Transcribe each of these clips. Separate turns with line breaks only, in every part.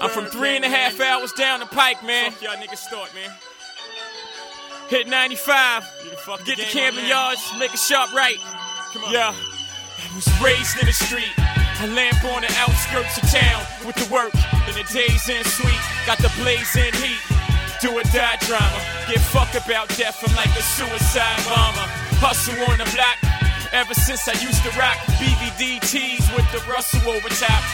I'm from three and a half hours down the pike, man. Fuck y'all niggas thought, man. Hit 95, get the Camden Yards, make a sharp right. Come on. Yeah, I was raised in the street. I lamp on the outskirts of town with the work and the days in sweet. Got the blazing heat. Do or die drama. Get fuck about death. I'm like a suicide bomber. Hustle on the block. Ever since I used to rock BVD tees with the Russell over top.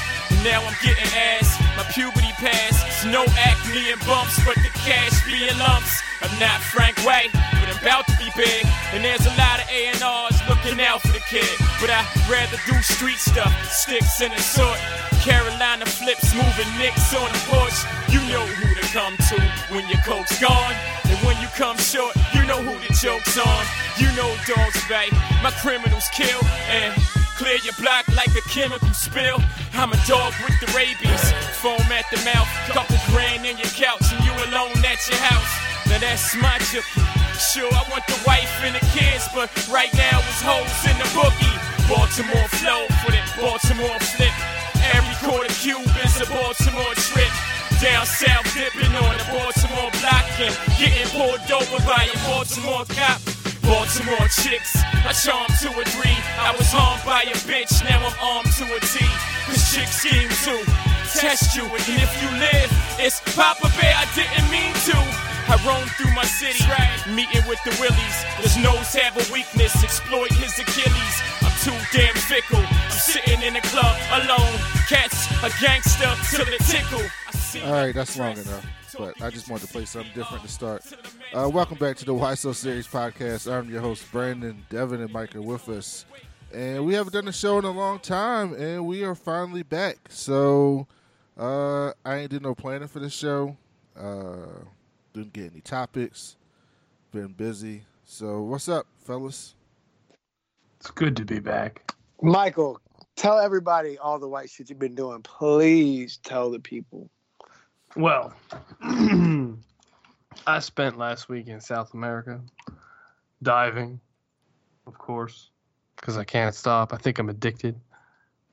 Now I'm getting ass. My puberty passed. It's no acne and bumps, but the cash be lumps. I'm not Frank White, but I'm about to be big. And there's a lot of A&Rs looking out for the kid. But I'd rather do street stuff, sticks in a sword. Carolina flips, moving nicks on the porch. You know who to come to when your coke's gone. And when you come short, you know who the joke's on. You know dogs bite, my criminals kill. And Clear your block like a chemical spill. I'm a dog with the rabies. Foam at the mouth, couple grand in your couch, and you alone at your house. Now that's my jookie. Sure, I want the wife and the kids, but right now it's hoes in the boogie. Baltimore flow for the Baltimore flip. Every quarter cube is a Baltimore trip. Down south, dipping on the Baltimore block and getting pulled over by a Baltimore cop. Baltimore chicks, I charm to a three. I was harmed by a bitch, now I'm armed to a T. Cause chicks scheme to test you, and if you live, it's Papa Bear, I didn't mean to. I roam through my city, meeting with the willies. His nose have a weakness, exploit his Achilles. I'm too damn fickle. I'm sitting in a club alone. Catch a gangster till it tickle.
All right, that's long enough. But I just wanted to play something different to start. Uh, welcome back to the Why So Serious podcast. I'm your host, Brandon, Devin, and Mike are with us. And we haven't done a show in a long time, and we are finally back. So uh, I ain't did no planning for this show. Uh, didn't get any topics. Been busy. So what's up, fellas?
It's good to be back.
Michael, tell everybody all the white shit you've been doing. Please tell the people.
Well, I spent last week in South America diving, of course, because I can't stop. I think I'm addicted.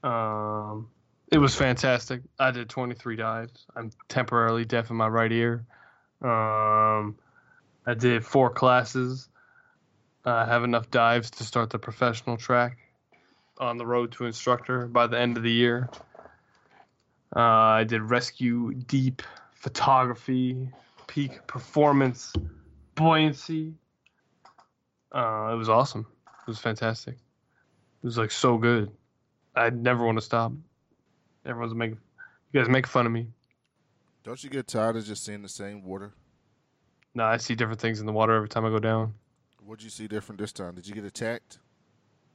Um, it was fantastic. I did 23 dives. I'm temporarily deaf in my right ear. Um, I did four classes. I have enough dives to start the professional track on the road to instructor by the end of the year. Uh, I did rescue deep photography, peak performance, buoyancy. Uh, it was awesome. It was fantastic. It was like so good. I'd never want to stop. Everyone's making, you guys make fun of me.
Don't you get tired of just seeing the same water?
No, I see different things in the water every time I go down.
What'd you see different this time? Did you get attacked?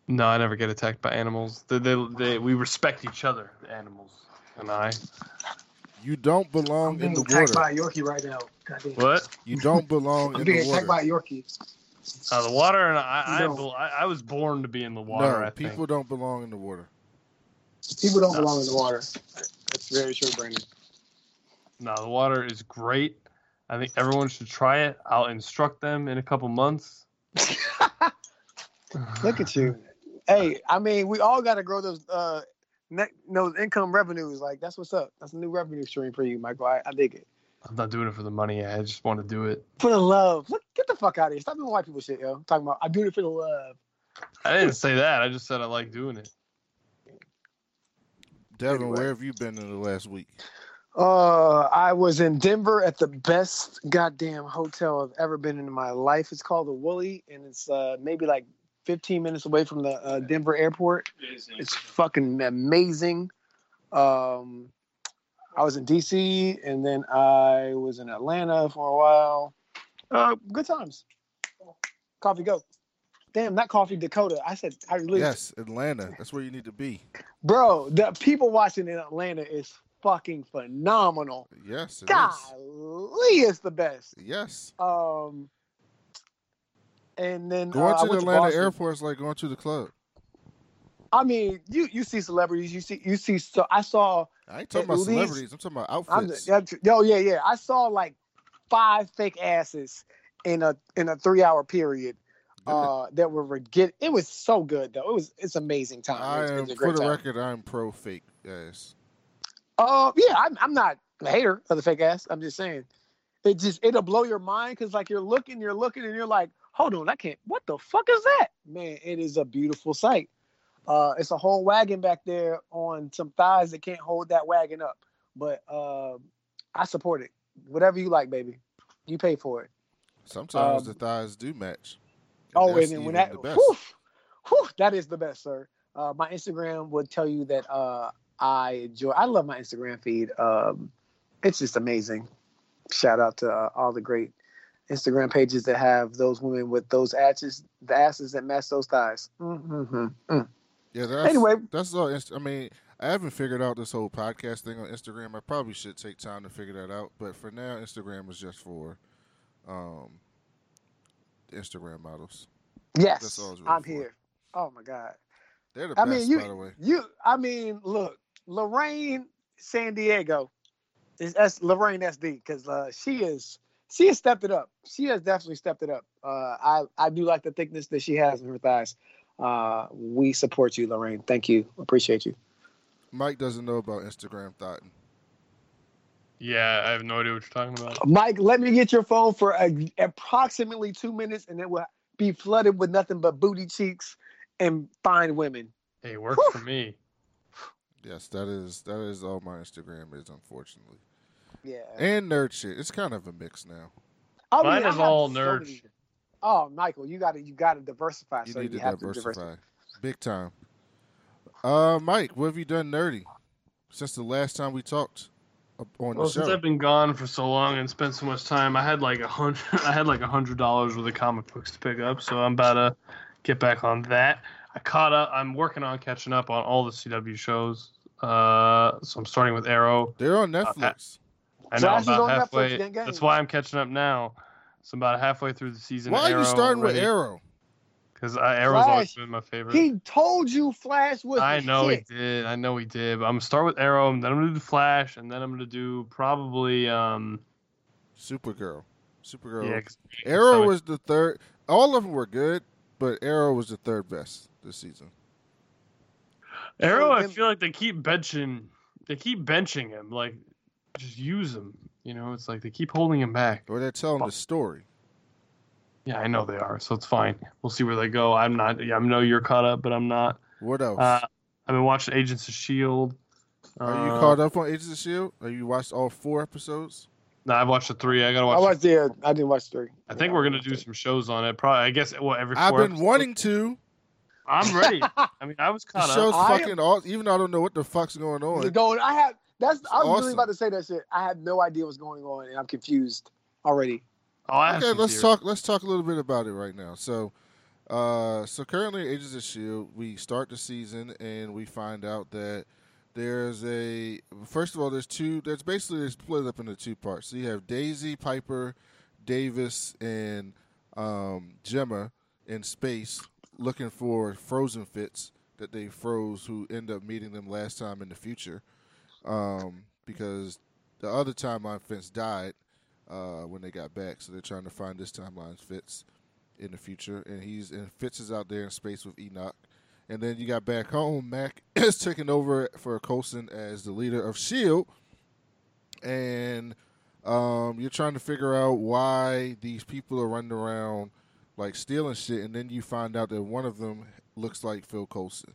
No, I never get attacked by animals. They, they, they, we respect each other, the animals and I.
You don't belong
I'm being
in the
attacked
water.
by a Yorkie right now. Goddamn.
What?
You don't belong
I'm
in
being
the
attacked
water.
by a Yorkie.
Uh, the water, and I, I,
No.
I, I was born to be in the water.
no,
I
people
think.
don't belong in the water.
People don't
No.
belong in the water. That's very true, Brandon.
No, the water is great. I think everyone should try it. I'll instruct them in a couple months.
Look at you. Hey, I mean, we all got to grow those uh, net, those income revenues. Like that's what's up. That's a new revenue stream for you, Michael. I, I dig it.
I'm not doing it for the money. I just want to do it.
For the love. Look, get the fuck out of here. Stop doing white people shit, yo. I'm talking about I'm doing it for the love.
I didn't say that. I just said I like doing it.
Devin,
Anyway.
where have you been in the last week?
Uh, I was in Denver at the best goddamn hotel I've ever been in my life. It's called the Woolly, and it's uh, maybe like 15 minutes away from the uh, Denver airport. It's fucking amazing. Um, I was in DC, and then I was in Atlanta for a while. Uh, good times. Coffee go. Damn, not coffee Dakota. I said I really
Yes, Atlanta. That's where you need to be.
bro. The people watching in Atlanta is fucking phenomenal.
Yes, it is.
Golly, it's the best.
Yes.
Um, and then
Going
uh,
to the Atlanta
Boston.
airport is like going to the club.
I mean, you you see celebrities. You see you see. So I saw.
I ain't talking about
least-
celebrities. I'm talking about outfits.
yo yeah yeah. I saw like five fake asses in a in a three hour period. Uh, that were get. It was so good though. It was it's amazing time.
I
It was, it
am, for the
time.
record, I'm pro fake ass.
Uh, yeah, I'm, I'm not a hater of the fake ass. I'm just saying, it just it'll blow your mind because like you're looking, you're looking, and you're like, hold on, I can't. What the fuck is that? Man, it is a beautiful sight. Uh, it's a whole wagon back there on some thighs that can't hold that wagon up. But uh, I support it. Whatever you like, baby. You pay for it.
Sometimes
Um,
the thighs do match.
Oh,
that's
and then when that,
the best.
whew, whew, that is the best, sir. Uh, my Instagram would tell you that uh, I enjoy. I love my Instagram feed. Um, it's just amazing. Shout out to uh, all the great Instagram pages that have those women with those asses, the asses that match those thighs. Mm-hmm. Mm.
Yeah, that's,
Anyway,
that's all. Inst- I mean, I haven't figured out this whole podcast thing on Instagram. I probably should take time to figure that out. But for now, Instagram is just for um, Instagram models.
yes,
That's all really
I'm
for.
here. Oh my god.
They're the
I
best,
mean, you-
by the way.
You, I mean, look, Lorraine San Diego is S Lorraine SD because uh, she is she has stepped it up. She has definitely stepped it up. Uh, I I do like the thickness that she has in her thighs. Uh, we support you, Lorraine. Thank you. Appreciate you.
Mike doesn't know about Instagram thought.
Yeah, I have no idea what you're talking about.
Mike, let me get your phone for a, approximately two minutes, and it will be flooded with nothing but booty cheeks and fine women.
Hey, it works for me.
Yes, that is that is all my Instagram is, unfortunately.
Yeah.
And nerd shit. It's kind of a mix now.
Oh,
Mine
I
is
have
all
so
nerd
many- Oh, Michael, you got to you got to diversify.
You
so
need
you
to
have
diversify.
to diversify.
Big time. Uh, Mike, what have you done nerdy since the last time we talked up on
Well,
the
since? I've been gone for so long and spent so much time, I had like a hundred. I had like a hundred dollars worth of comic books to pick up, so I'm about to get back on that. I caught up. I'm working on catching up on all the CW shows. Uh, so I'm starting with Arrow.
They're on Netflix.
I know
Flash is
about
on Netflix,
halfway.
gang, gang.
That's why I'm catching up now. So I'm about halfway through the season.
Why are you starting with Arrow?
Because Arrow's always been my favorite.
He told you Flash was.
I know
shit.
he did. I know he did. But I'm gonna start with Arrow, and then I'm gonna do Flash, and then I'm gonna do probably um
Supergirl. Supergirl.
yeah. 'cause-
Arrow
so-
was the third. All of them were good, but Arrow was the third best this season.
Arrow. I feel like they keep benching. They keep benching him. Like just use him. You know, it's like they keep holding him back.
Or they're telling the story.
Yeah, I know they are. So it's fine. We'll see where they go. I'm not. Yeah, I know you're caught up, but I'm not.
What else?
Uh, I've been watching Agents of Shield.
Are you
Uh,
caught up on Agents of Shield? Are you watched all four episodes?
No, I've watched the three. I gotta watch.
I watched the. uh, I didn't watch three.
I think we're gonna do some shows on it. Probably. I guess. What every.
I've been
episodes?
wanting to.
I'm ready. I mean, I was
The
caught
show's
up.
I am-
fucking all. Even though I don't know what the fuck's going on.
going? I have. That's. I was
awesome.
really about to say that shit. I have no idea what's going on, and I'm confused already.
Oh, I have
Okay,
some
let's
theories.
talk. Let's talk a little bit about it right now. So, uh, so currently, Agents of Shield, we start the season and we find out that there's a. First of all, there's two. There's basically it's split up into two parts. So you have Daisy, Piper, Davis, and um, Jemma in space looking for frozen Fitz that they froze, who end up meeting them last time in the future, um, because the other timeline Fitz died uh, when they got back. So they're trying to find this timeline Fitz in the future, and he's and Fitz is out there in space with Enoch. And then you got back home, Mac is taking over for Coulson as the leader of Shield, and um, you're trying to figure out why these people are running around like stealing shit, and then you find out that one of them looks like Phil Coulson.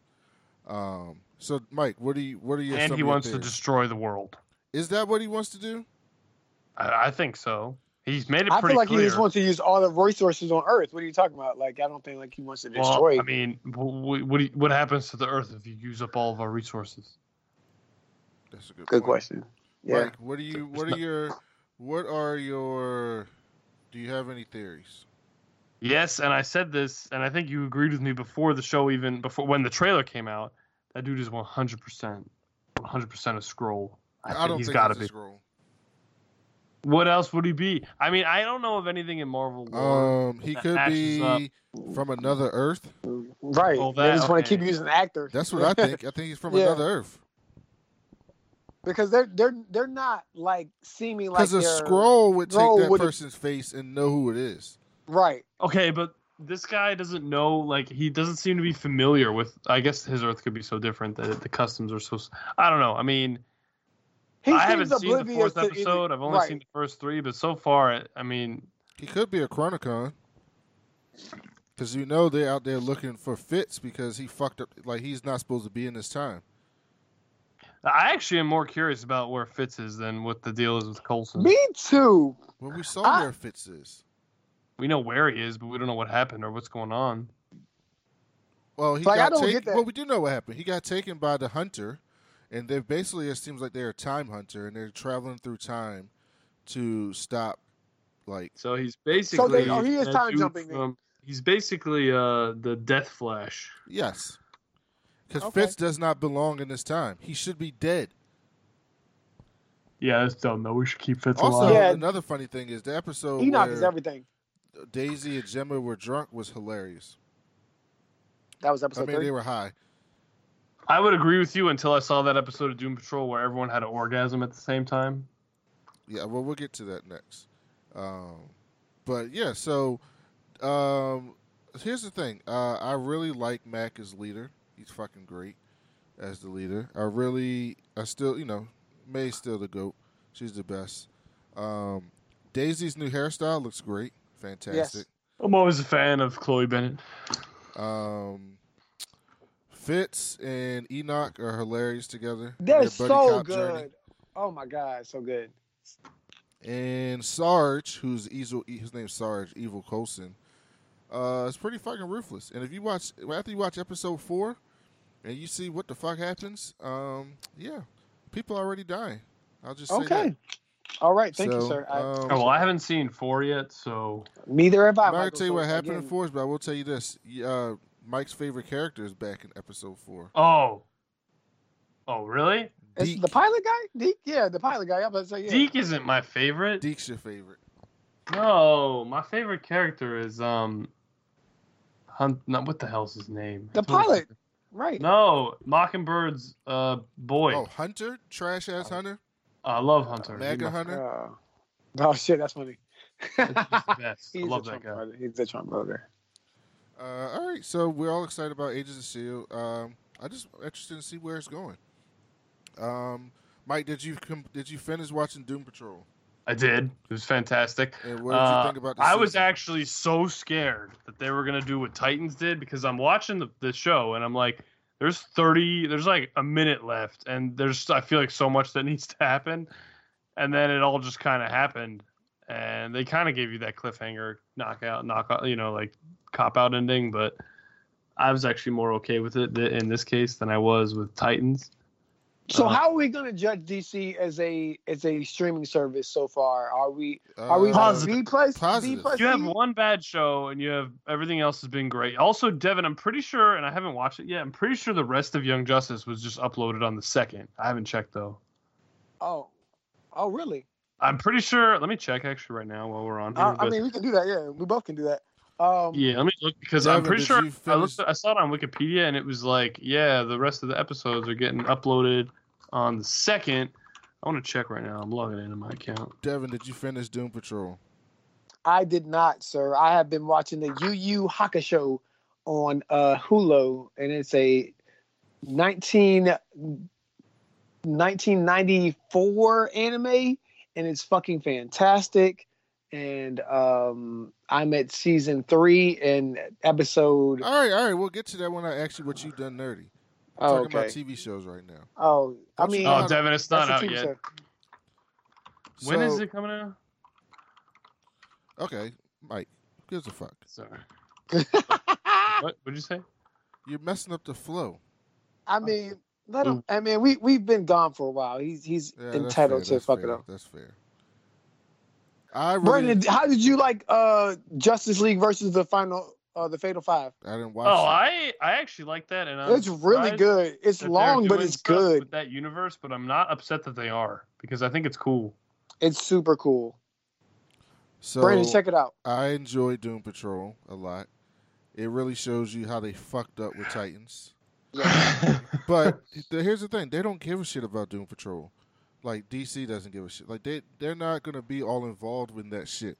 Um, so, Mike, what do you what are your
and he wants to destroy the world.
Is that what he wants to do?
I, I think so. He's made it
I
pretty
feel like
clear.
he just wants to use all the resources on Earth. What are you talking about? Like, I don't think like he wants to destroy.
well, I mean, what what, do you- what happens to the Earth if you use up all of our resources?
That's a good,
Good
point.
question. Yeah.
Mike, what do you what are your what are your do you have any theories?
Yes, and I said this, and I think you agreed with me before the show, even before when the trailer came out. That dude is one hundred percent, one hundred percent a Skrull. I,
I,
think
don't
he's
think
got to
it's
be.
a Skrull.
What else would he be? I mean, I don't know of anything in Marvel lore.
Um, he
that
could
matches up.
be from another Earth.
Right.
Oh,
they
that-
just want to keep using actors.
That's what I think. I think he's from
Yeah.
another Earth.
because they're they're they're not like seeming like
Because a Skrull would take that
would've-
person's face and know who it is.
right.
Okay, but this guy doesn't know. Like, he doesn't seem to be familiar with. I guess his Earth could be so different that the customs are so. i don't know. I mean,
he
I haven't seen the fourth
to any-
episode. I've only
right.
seen the first three, but so far, I mean,
He could be a Chronicom. Because you know they're out there looking for Fitz because he fucked up. Like, he's not supposed to be in this time.
I actually am more curious about where Fitz is than what the deal is with Coulson.
Me too.
Well, we saw
I-
where Fitz is.
We know where he is, but we don't know what happened or what's going on.
Well, he
Like,
got taken. Well, we do know what happened. He got taken by the hunter, and they basically it seems like they're a time hunter, and they're traveling through time to stop. Like,
So he's basically.
they- oh, he is time
dude
jumping
from- He's basically uh, the Death Flash.
yes, because
Okay.
Fitz does not belong in this time. He should be dead.
Yeah, that's dumb though. We should keep Fitz
Also,
alive.
Yeah.
another funny thing is the episode
Enoch
where
is everything.
Daisy and Jemma were drunk was hilarious.
That was episode.
I mean,
three.
they were high.
I would agree with you until I saw that episode of Doom Patrol where everyone had an orgasm at the same time.
Yeah, well, we'll get to that next. Um, but yeah, so um, here's the thing. Uh, I really like Mac as leader. He's fucking great as the leader. I really, I still, you know, May's still the goat. She's the best. Um, Daisy's new hairstyle looks great. Fantastic.
I'm always a fan of Chloe Bennet.
Um, Fitz and Enoch are hilarious together.
They're
Their buddy
so good.
journey.
Oh my god, so good.
And Sarge, who's evil, his name's Sarge, Evil Coulson, uh, is pretty fucking ruthless. And if you watch after you watch episode four, and you see what the fuck happens, um, yeah, people already dying. I'll just say
Okay. All right, thank you, sir. I,
um,
Oh, well, I haven't seen four yet, so
neither have I.
I'm not gonna tell you what happened
again,
in four, but I will tell you this: uh, Mike's favorite character is back in episode four.
oh, oh, really?
Is
Deke.
the pilot guy? Deke? Yeah, the pilot guy. I'm about to say yeah.
Deke isn't my favorite.
Deke's your favorite.
No, my favorite character is um, Hunt. No, what the hell's his name?
The
I
pilot. Right.
No, Mockingbird's uh boy.
Oh, Hunter, trash ass Hunter,
I love Hunter.
Mega
He's
Hunter.
Uh, oh shit, that's funny.
He's the best. I love
a
that
Trump
guy.
brother. He's a Trump brother.
Uh, all right, so we're all excited about Agents of Shield. Um, I just interested to see where it's going. Um, Mike, did you com- did you finish watching Doom Patrol?
I did. It was fantastic.
And what did you
Uh,
think about? The
I was actually so scared that they were gonna do what Titans did because I'm watching the, the show and I'm like, there's 30, there's like a minute left, and there's I feel like so much that needs to happen, and then it all just kind of happened, and they kind of gave you that cliffhanger, knockout, knockout, you know, like cop out ending, but I was actually more okay with it in this case than I was with Titans.
So
Uh,
how are we going to judge DC as a as a streaming service so far? Are we are we
Positive.
B plus B
Positive.
plus?
You have one bad show, and you have everything else has been great. Also, Devin, I'm pretty sure, and I haven't watched it yet. I'm pretty sure the rest of Young Justice was just uploaded on the second. I haven't checked though.
Oh, oh really?
I'm pretty sure. Let me check actually right now while we're on here.
Uh, I mean, we can do that. Yeah, we both can do that. Um,
yeah, let me look because I'm pretty sure I looked. I saw it on Wikipedia, and it was like, yeah, the rest of the episodes are getting uploaded on the second. I want to check right now. I'm logging into my account.
Devin, did you finish Doom Patrol?
I did not, sir. I have been watching the Yu Yu Hakusho on uh, Hulu, and it's a 19, 1994 anime, and it's fucking fantastic. And um, I'm at season three and episode.
All right, all right. We'll get to that when I ask you what you've done nerdy. I'm
Oh,
talking about. TV shows right now.
Oh, I mean,
Oh, Devin, it's not
a
out
TV
yet.
show.
When is
So-
it coming out?
Okay, Mike, who gives a fuck?
Sorry. What? What'd you say?
You're messing up the flow.
I mean, let him. I mean, we we've been gone for a while. He's he's
Yeah,
entitled
fair,
to fuck
fair,
it up.
That's fair. I really,
Brandon, how did you like uh Justice League versus the final uh the Fatal Five?
I didn't watch.
Oh,
it.
I I actually like that, and I'm
It's really good. It's long, but
doing
it's good.
with that universe. But I'm not upset that they are because I think it's cool.
It's super cool.
So
Brandon, check it out.
I enjoy Doom Patrol a lot. It really shows you how they fucked up with Titans. But the, here's the thing: they don't give a shit about Doom Patrol. Like DC doesn't give a shit. Like they they're not gonna be all involved with that shit.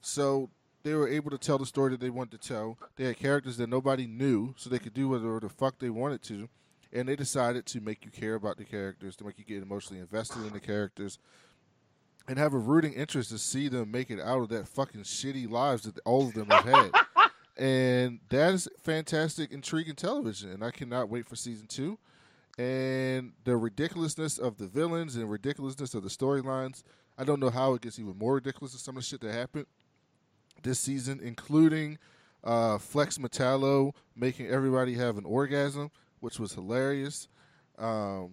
So they were able to tell the story that they wanted to tell. They had characters that nobody knew, so they could do whatever the fuck they wanted to. and they decided to make you care about the characters, to make you get emotionally invested in the characters, and have a rooting interest to see them make it out of that fucking shitty lives that all of them have had. and that is fantastic, intriguing television, and I cannot wait for season two. And the ridiculousness of the villains and ridiculousness of the storylines. I don't know how it gets even more ridiculous than some of the shit that happened this season, including uh, Flex Mentallo making everybody have an orgasm, which was hilarious. Um,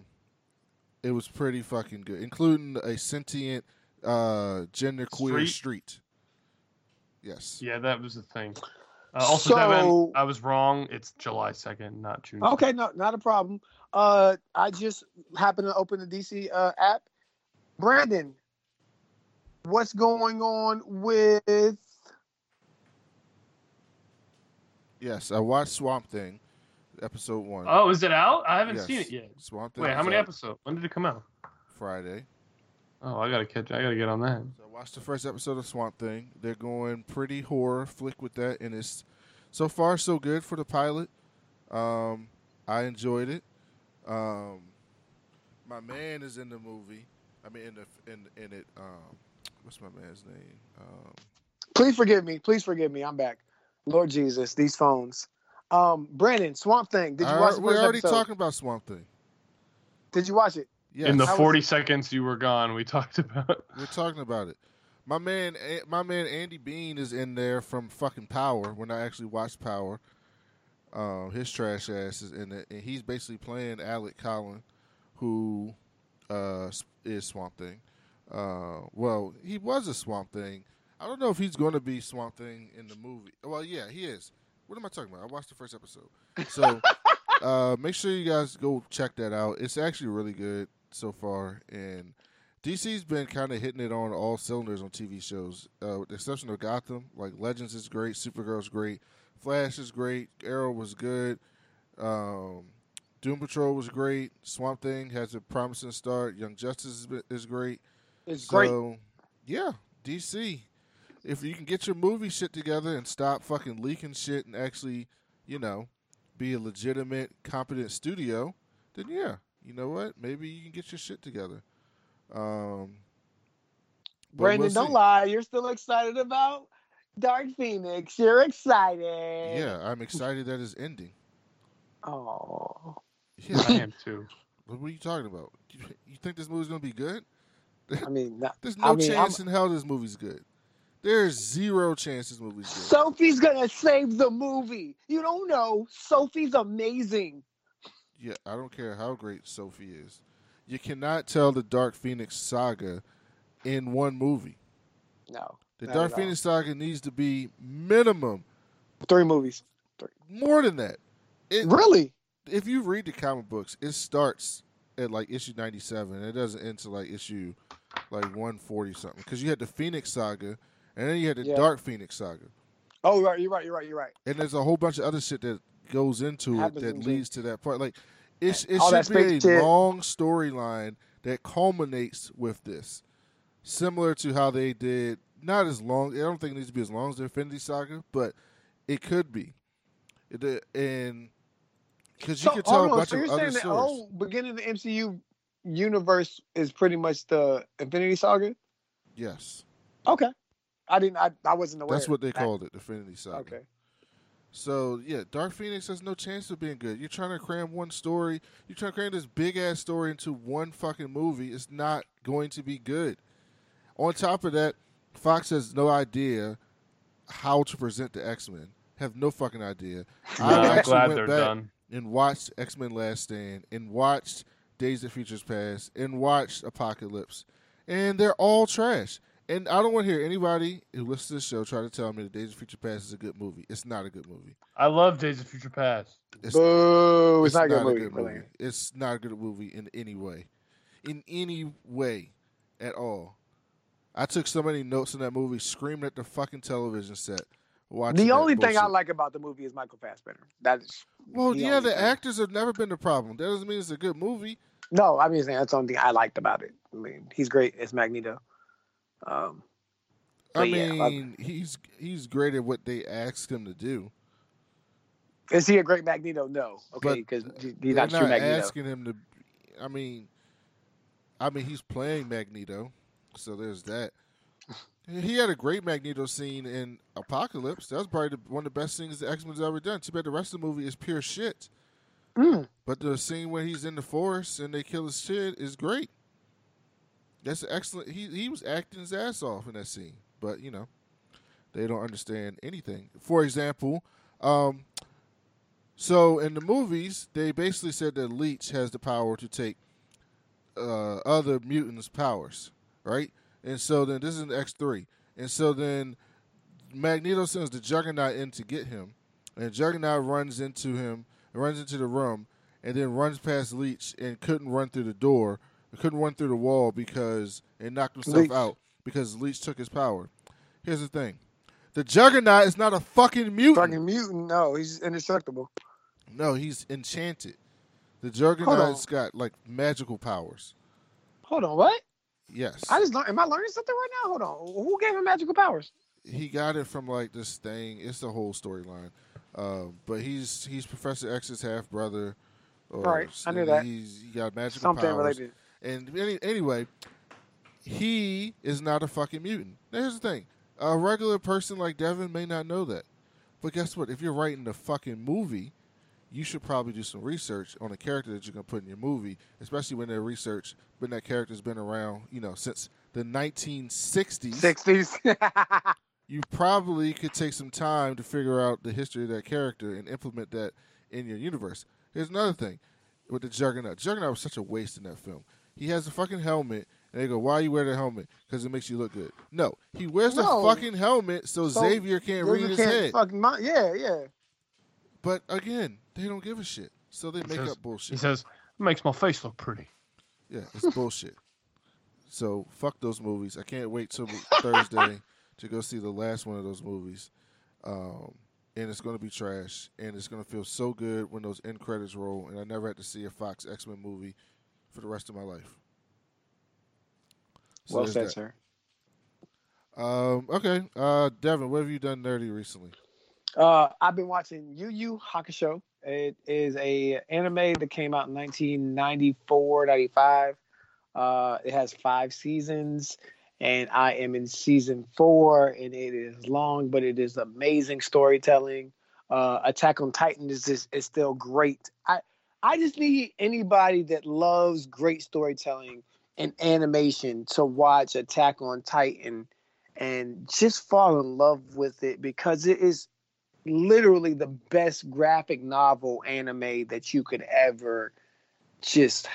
it was pretty fucking good, including a sentient uh, genderqueer
Street?
street. Yes.
Yeah, that was the thing. Uh, also,
So-
Devin, I was wrong. It's July second, not June.
Okay, no, not a problem. Uh, I just happened to open the DC uh, app. Brandon, what's going on with?
Yes, I watched Swamp Thing, episode one.
Oh, is it out? I haven't
Yes.
seen it yet.
Swamp Thing.
Wait, how many
out
episodes? When did it come out?
Friday.
Oh, I gotta catch. I gotta get on that.
So I watched the first episode of Swamp Thing. They're going pretty horror flick with that, and it's so far so good for the pilot. Um, I enjoyed it. Um, my man is in the movie. I mean, in the in in it. Um, what's my man's name? Um,
Please forgive me. Please forgive me. I'm back. Lord Jesus, these phones. Um, Brandon, Swamp Thing. Did you
I-
watch
we're already
episode?
talking about Swamp Thing.
Did you watch it?
Yes,
In the
How
40
it?
seconds you were gone, we talked about.
we're talking about it. My man, my man Andy Bean is in there from fucking Power. When I actually watched Power, um, his trash ass is in it, and he's basically playing Alec Holland, who uh, is Swamp Thing. Uh, well, he was a Swamp Thing. I don't know if he's going to be Swamp Thing in the movie. Well, yeah, he is. What am I talking about? I watched the first episode, so uh, make sure you guys go check that out. It's actually really good so far, and DC's been kind of hitting it on all cylinders on TV shows, uh, with the exception of Gotham. Like Legends is great, Supergirl's great, Flash is great, Arrow was good, um, Doom Patrol was great, Swamp Thing has a promising start, Young Justice is, is great.
It's great.
So, yeah, DC. If you can get your movie shit together and stop fucking leaking shit and actually, you know, be a legitimate, competent studio, then yeah, you know what? Maybe you can get your shit together. Um,
Brandon,
we'll
don't lie. You're still excited about Dark Phoenix. You're excited.
Yeah, I'm excited that it's ending.
Oh.
Yeah,
I am too.
what are you talking about? You, you think this movie's gonna be good?
I mean, not,
There's
I
no
mean,
chance in hell this movie's good. There's zero chance this movie's good.
Sophie's gonna save the movie. You don't know. Sophie's amazing.
Yeah, I don't care how great Sophie is. You cannot tell the Dark Phoenix saga in one movie.
No.
The Dark. Phoenix saga needs to be minimum
Three movies.
more than that. It,
Really?
if you read the comic books, it starts at like issue 97 it doesn't end to like issue like 140 something because you had the Phoenix saga and then you had the
Yeah.
Dark Phoenix saga.
Oh, right. You're right. You're right. You're right.
And there's a whole bunch of other shit that goes into it that leads to that part. Like it, it should be a
shit.
long storyline that culminates with this, similar to how they did. Not as long. I don't think it needs to be as long as the Infinity Saga, but it could be. It, and because you
So,
could tell
on,
bunch
so
of
you're saying the
stories.
whole beginning of the MCU universe is pretty much the Infinity Saga?
Yes,
Okay. I didn't. I, I wasn't aware.
that's what they
That-
called it, the Infinity Saga.
Okay.
So yeah, Dark Phoenix has no chance of being good. You're trying to cram one story. You're trying to cram this big ass story into one fucking movie. It's not going to be good. On top of that, Fox has no idea how to present the X Men. Have no fucking idea. I
I'm
actually
glad
went
they're
back
done.
and watched X Men Last Stand and watched Days of Futures Past and watched Apocalypse, and they're all trash. And I don't want to hear anybody who listens to this show try to tell me that Days of Future Past is a good movie. It's not a good movie.
I love Days of Future Past.
It's,
Boo! It's, not a good
a
movie.
good movie. It's not a good movie in any way, in any way, at all. I took so many notes in that movie, screaming at the fucking television set. Watching
The only thing I like about the movie is Michael Fassbender. That is
Well,
the
yeah, the
thing.
actors have never been the problem. That doesn't mean it's a good movie.
no. I mean that's the only thing I liked about it. I mean, he's great as Magneto. Um,
I
yeah, I-
mean, he's he's great at what they asked him to do.
Is he a great Magneto? No. Okay, because he's not true Magneto.
asking him to. I mean, I mean, he's playing Magneto, so there's that. He had a great Magneto scene in Apocalypse. That was probably the, one of the best things the X Men's ever done. Too bad the rest of the movie is pure shit.
Mm.
But the scene where he's in the forest and they kill his shit is great. That's excellent. He he was acting his ass off in that scene, but you know, they don't understand anything. For example, um, so in the movies, they basically said that Leech has the power to take uh, other mutants' powers, right? And so then this is in X three, and so then Magneto sends the Juggernaut in to get him, and Juggernaut runs into him, runs into the room, and then runs past Leech and couldn't run through the door, couldn't run through the wall because it knocked himself
Leech.
out because Leech took his power. Here's the thing: the Juggernaut is not a fucking mutant.
Fucking mutant. No, he's indestructible.
No, he's enchanted. The Juggernaut's got like magical powers.
Hold on, what?
Yes,
I just learned. Am I learning something right now? Hold on. Who gave him magical powers?
he got it from like this thing. It's the whole storyline. Um, but he's he's Professor X's half brother.
Right, I knew that.
He's he got magical powers.
Something
powers.
related.
And any, anyway, he is not a fucking mutant. Now, here's the thing: a regular person like Devin may not know that. But guess what? If you're writing the fucking movie, you should probably do some research on a character that you're gonna put in your movie, especially when that research, when that character's been around, you know, since the 1960s.
Sixties.
You probably could take some time to figure out the history of that character and implement that in your universe. Here's another thing with the Juggernaut. Juggernaut was such a waste in that film. He has a fucking helmet, and they go, "Why you wear the helmet? Because it makes you look good." No, he wears
No.
the fucking helmet so,
So
Xavier can't read his head.
Fucking mi- yeah, yeah.
But again, they don't give a shit, so they
He
make
says-
up bullshit.
He says, it makes my face look pretty.
Yeah, it's bullshit. So fuck those movies. I can't wait till Thursday to go see the last one of those movies. Um, and it's going to be trash, and it's going to feel so good when those end credits roll, and I never had to see a Fox X Men movie for the rest of my life. So
well said,
that.
sir.
Um, okay, uh, Devin, what have you done nerdy recently?
Uh, I've been watching Yu Yu Hakusho. It is a anime that came out in 1994, 95. Uh, it has five seasons, and I am in season four, and it is long, but it is amazing storytelling. Uh, Attack on Titan is just, is still great. I I just need anybody that loves great storytelling and animation to watch Attack on Titan and just fall in love with it because it is literally the best graphic novel anime that you could ever just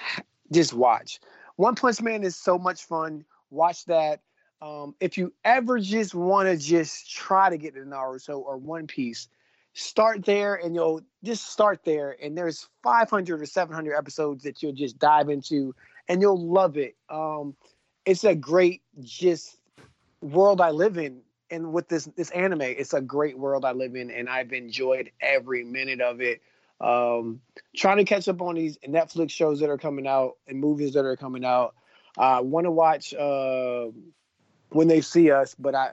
just watch. One Punch Man is so much fun. Watch that. Um, if you ever just want to just try to get to Naruto or One Piece, start there and you'll just start there. And there's 500 or 700 episodes that you'll just dive into and you'll love it. Um, it's a great just world I live in and with this this anime, it's a great world I live in, and I've enjoyed every minute of it. Um, trying to catch up on these Netflix shows that are coming out and movies that are coming out. I uh, want to watch uh, when they see us, but I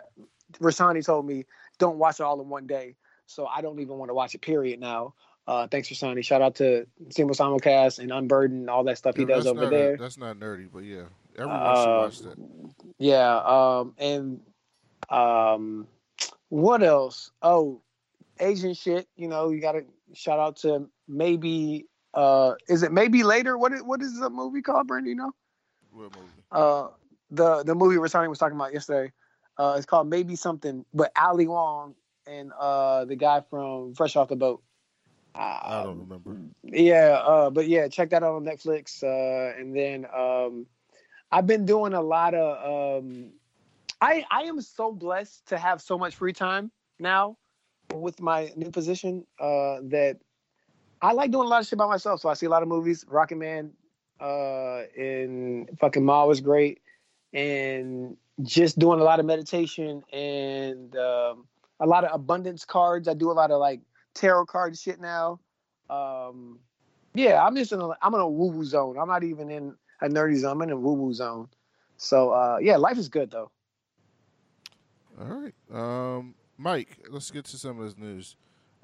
Rasani told me don't watch it all in one day, so I don't even want to watch it. Period. Now, uh, thanks Rasani. Shout out to Simple Simulcast and Unburdened and all that stuff he does over there.
that's not nerdy, but yeah, everyone
Uh,
should watch that.
Yeah, um, and um, what else? Oh, Asian shit. You know, you got to shout out to maybe. Uh, is it maybe later? What is, what is the movie called, Brandon? You know,
What movie?
uh, the the movie Rasani was talking about yesterday. Uh, it's called maybe something, but Ali Wong and uh the guy from Fresh Off the Boat.
I
Uh,
don't remember.
yeah, uh, but yeah, check that out on Netflix. Uh, and then um, I've been doing a lot of. Um, I I am so blessed to have so much free time now with my new position uh, that I like doing a lot of shit by myself. So I see a lot of movies. Rocket Man uh, and fucking Ma was great, and just doing a lot of meditation and um, a lot of abundance cards. I do a lot of like tarot card shit now. Um, yeah, I'm just in a I'm in a woo woo zone. I'm not even in a nerdy zone. I'm in a woo woo zone. So uh, yeah, life is good though.
All right, um, Mike. Let's get to some of this news.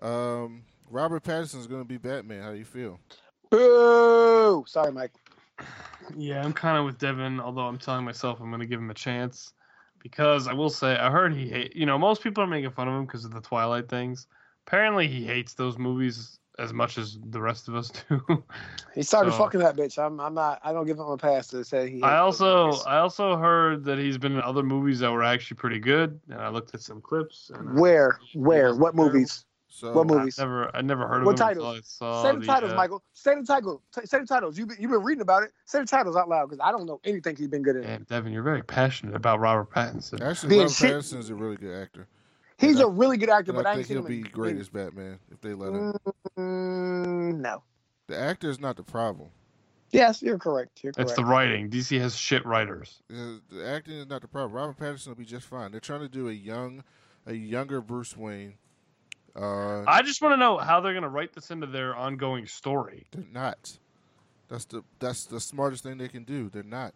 Um, Robert is going to be Batman. How do you feel?
Boo! Sorry, Mike.
Yeah, I'm kind of with Devin, although I'm telling myself I'm going to give him a chance because I will say I heard he hate. You know, most people are making fun of him because of the Twilight things. Apparently, he hates those movies as much as the rest of us do.
He started
So-
fucking that bitch. I'm, I'm not. I don't give him a pass to say he.
I also. I also heard that he's been in other movies that were actually pretty good, and I looked at some clips. And I-
Where?
he
Where? What movies?
So
What
I
movies?
never I never heard of
What
him
titles?
until I saw
Say the
the,
titles,
uh,
Michael. Say the title. T- say the titles. You've been, you've been reading about it. Say the titles out loud because I don't know anything he's been good at.
Damn, Devin, you're very passionate about Robert Pattinson.
actually,
Being
Robert
shit-
Pattinson is a really good actor.
He's
Yeah.
a really good actor, but
I
I
think he'll be
in-
great as Batman if they let him.
Mm, no.
The actor is not the problem.
Yes, you're correct. You're correct.
It's the writing. DC has shit writers.
Uh, The acting is not the problem. Robert Pattinson will be just fine. They're trying to do a young, a younger Bruce Wayne. Uh,
I just want to know how they're gonna write this into their ongoing story.
they're not. That's the that's the smartest thing they can do. They're not.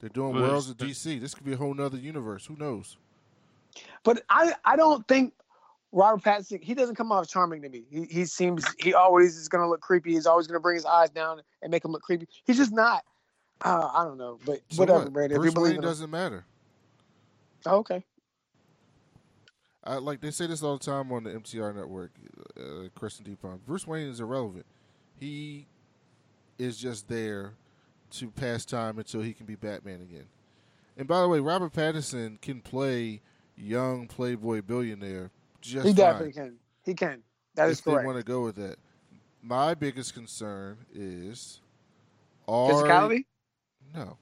They're doing
Well,
worlds of DC. This could be a whole nother universe. Who knows?
But I, I don't think Robert Pattinson. He doesn't come off charming to me. He, he seems he always is gonna look creepy. He's always gonna bring his eyes down and make him look creepy. He's just not. Uh, I don't know, but
So
whatever,
what?
Brandon. If
Bruce
you
Wayne doesn't matter.
Oh, okay.
I, like they say this all the time on the MTR network. Uh, Kristen Deepon. Bruce Wayne is irrelevant. He is just there to pass time until he can be Batman again. And by the way, Robert Pattinson can play young playboy billionaire just
he
fine.
definitely can. He can. That is
if they
correct.
want to go with that. My biggest concern is are
Physicality.
no.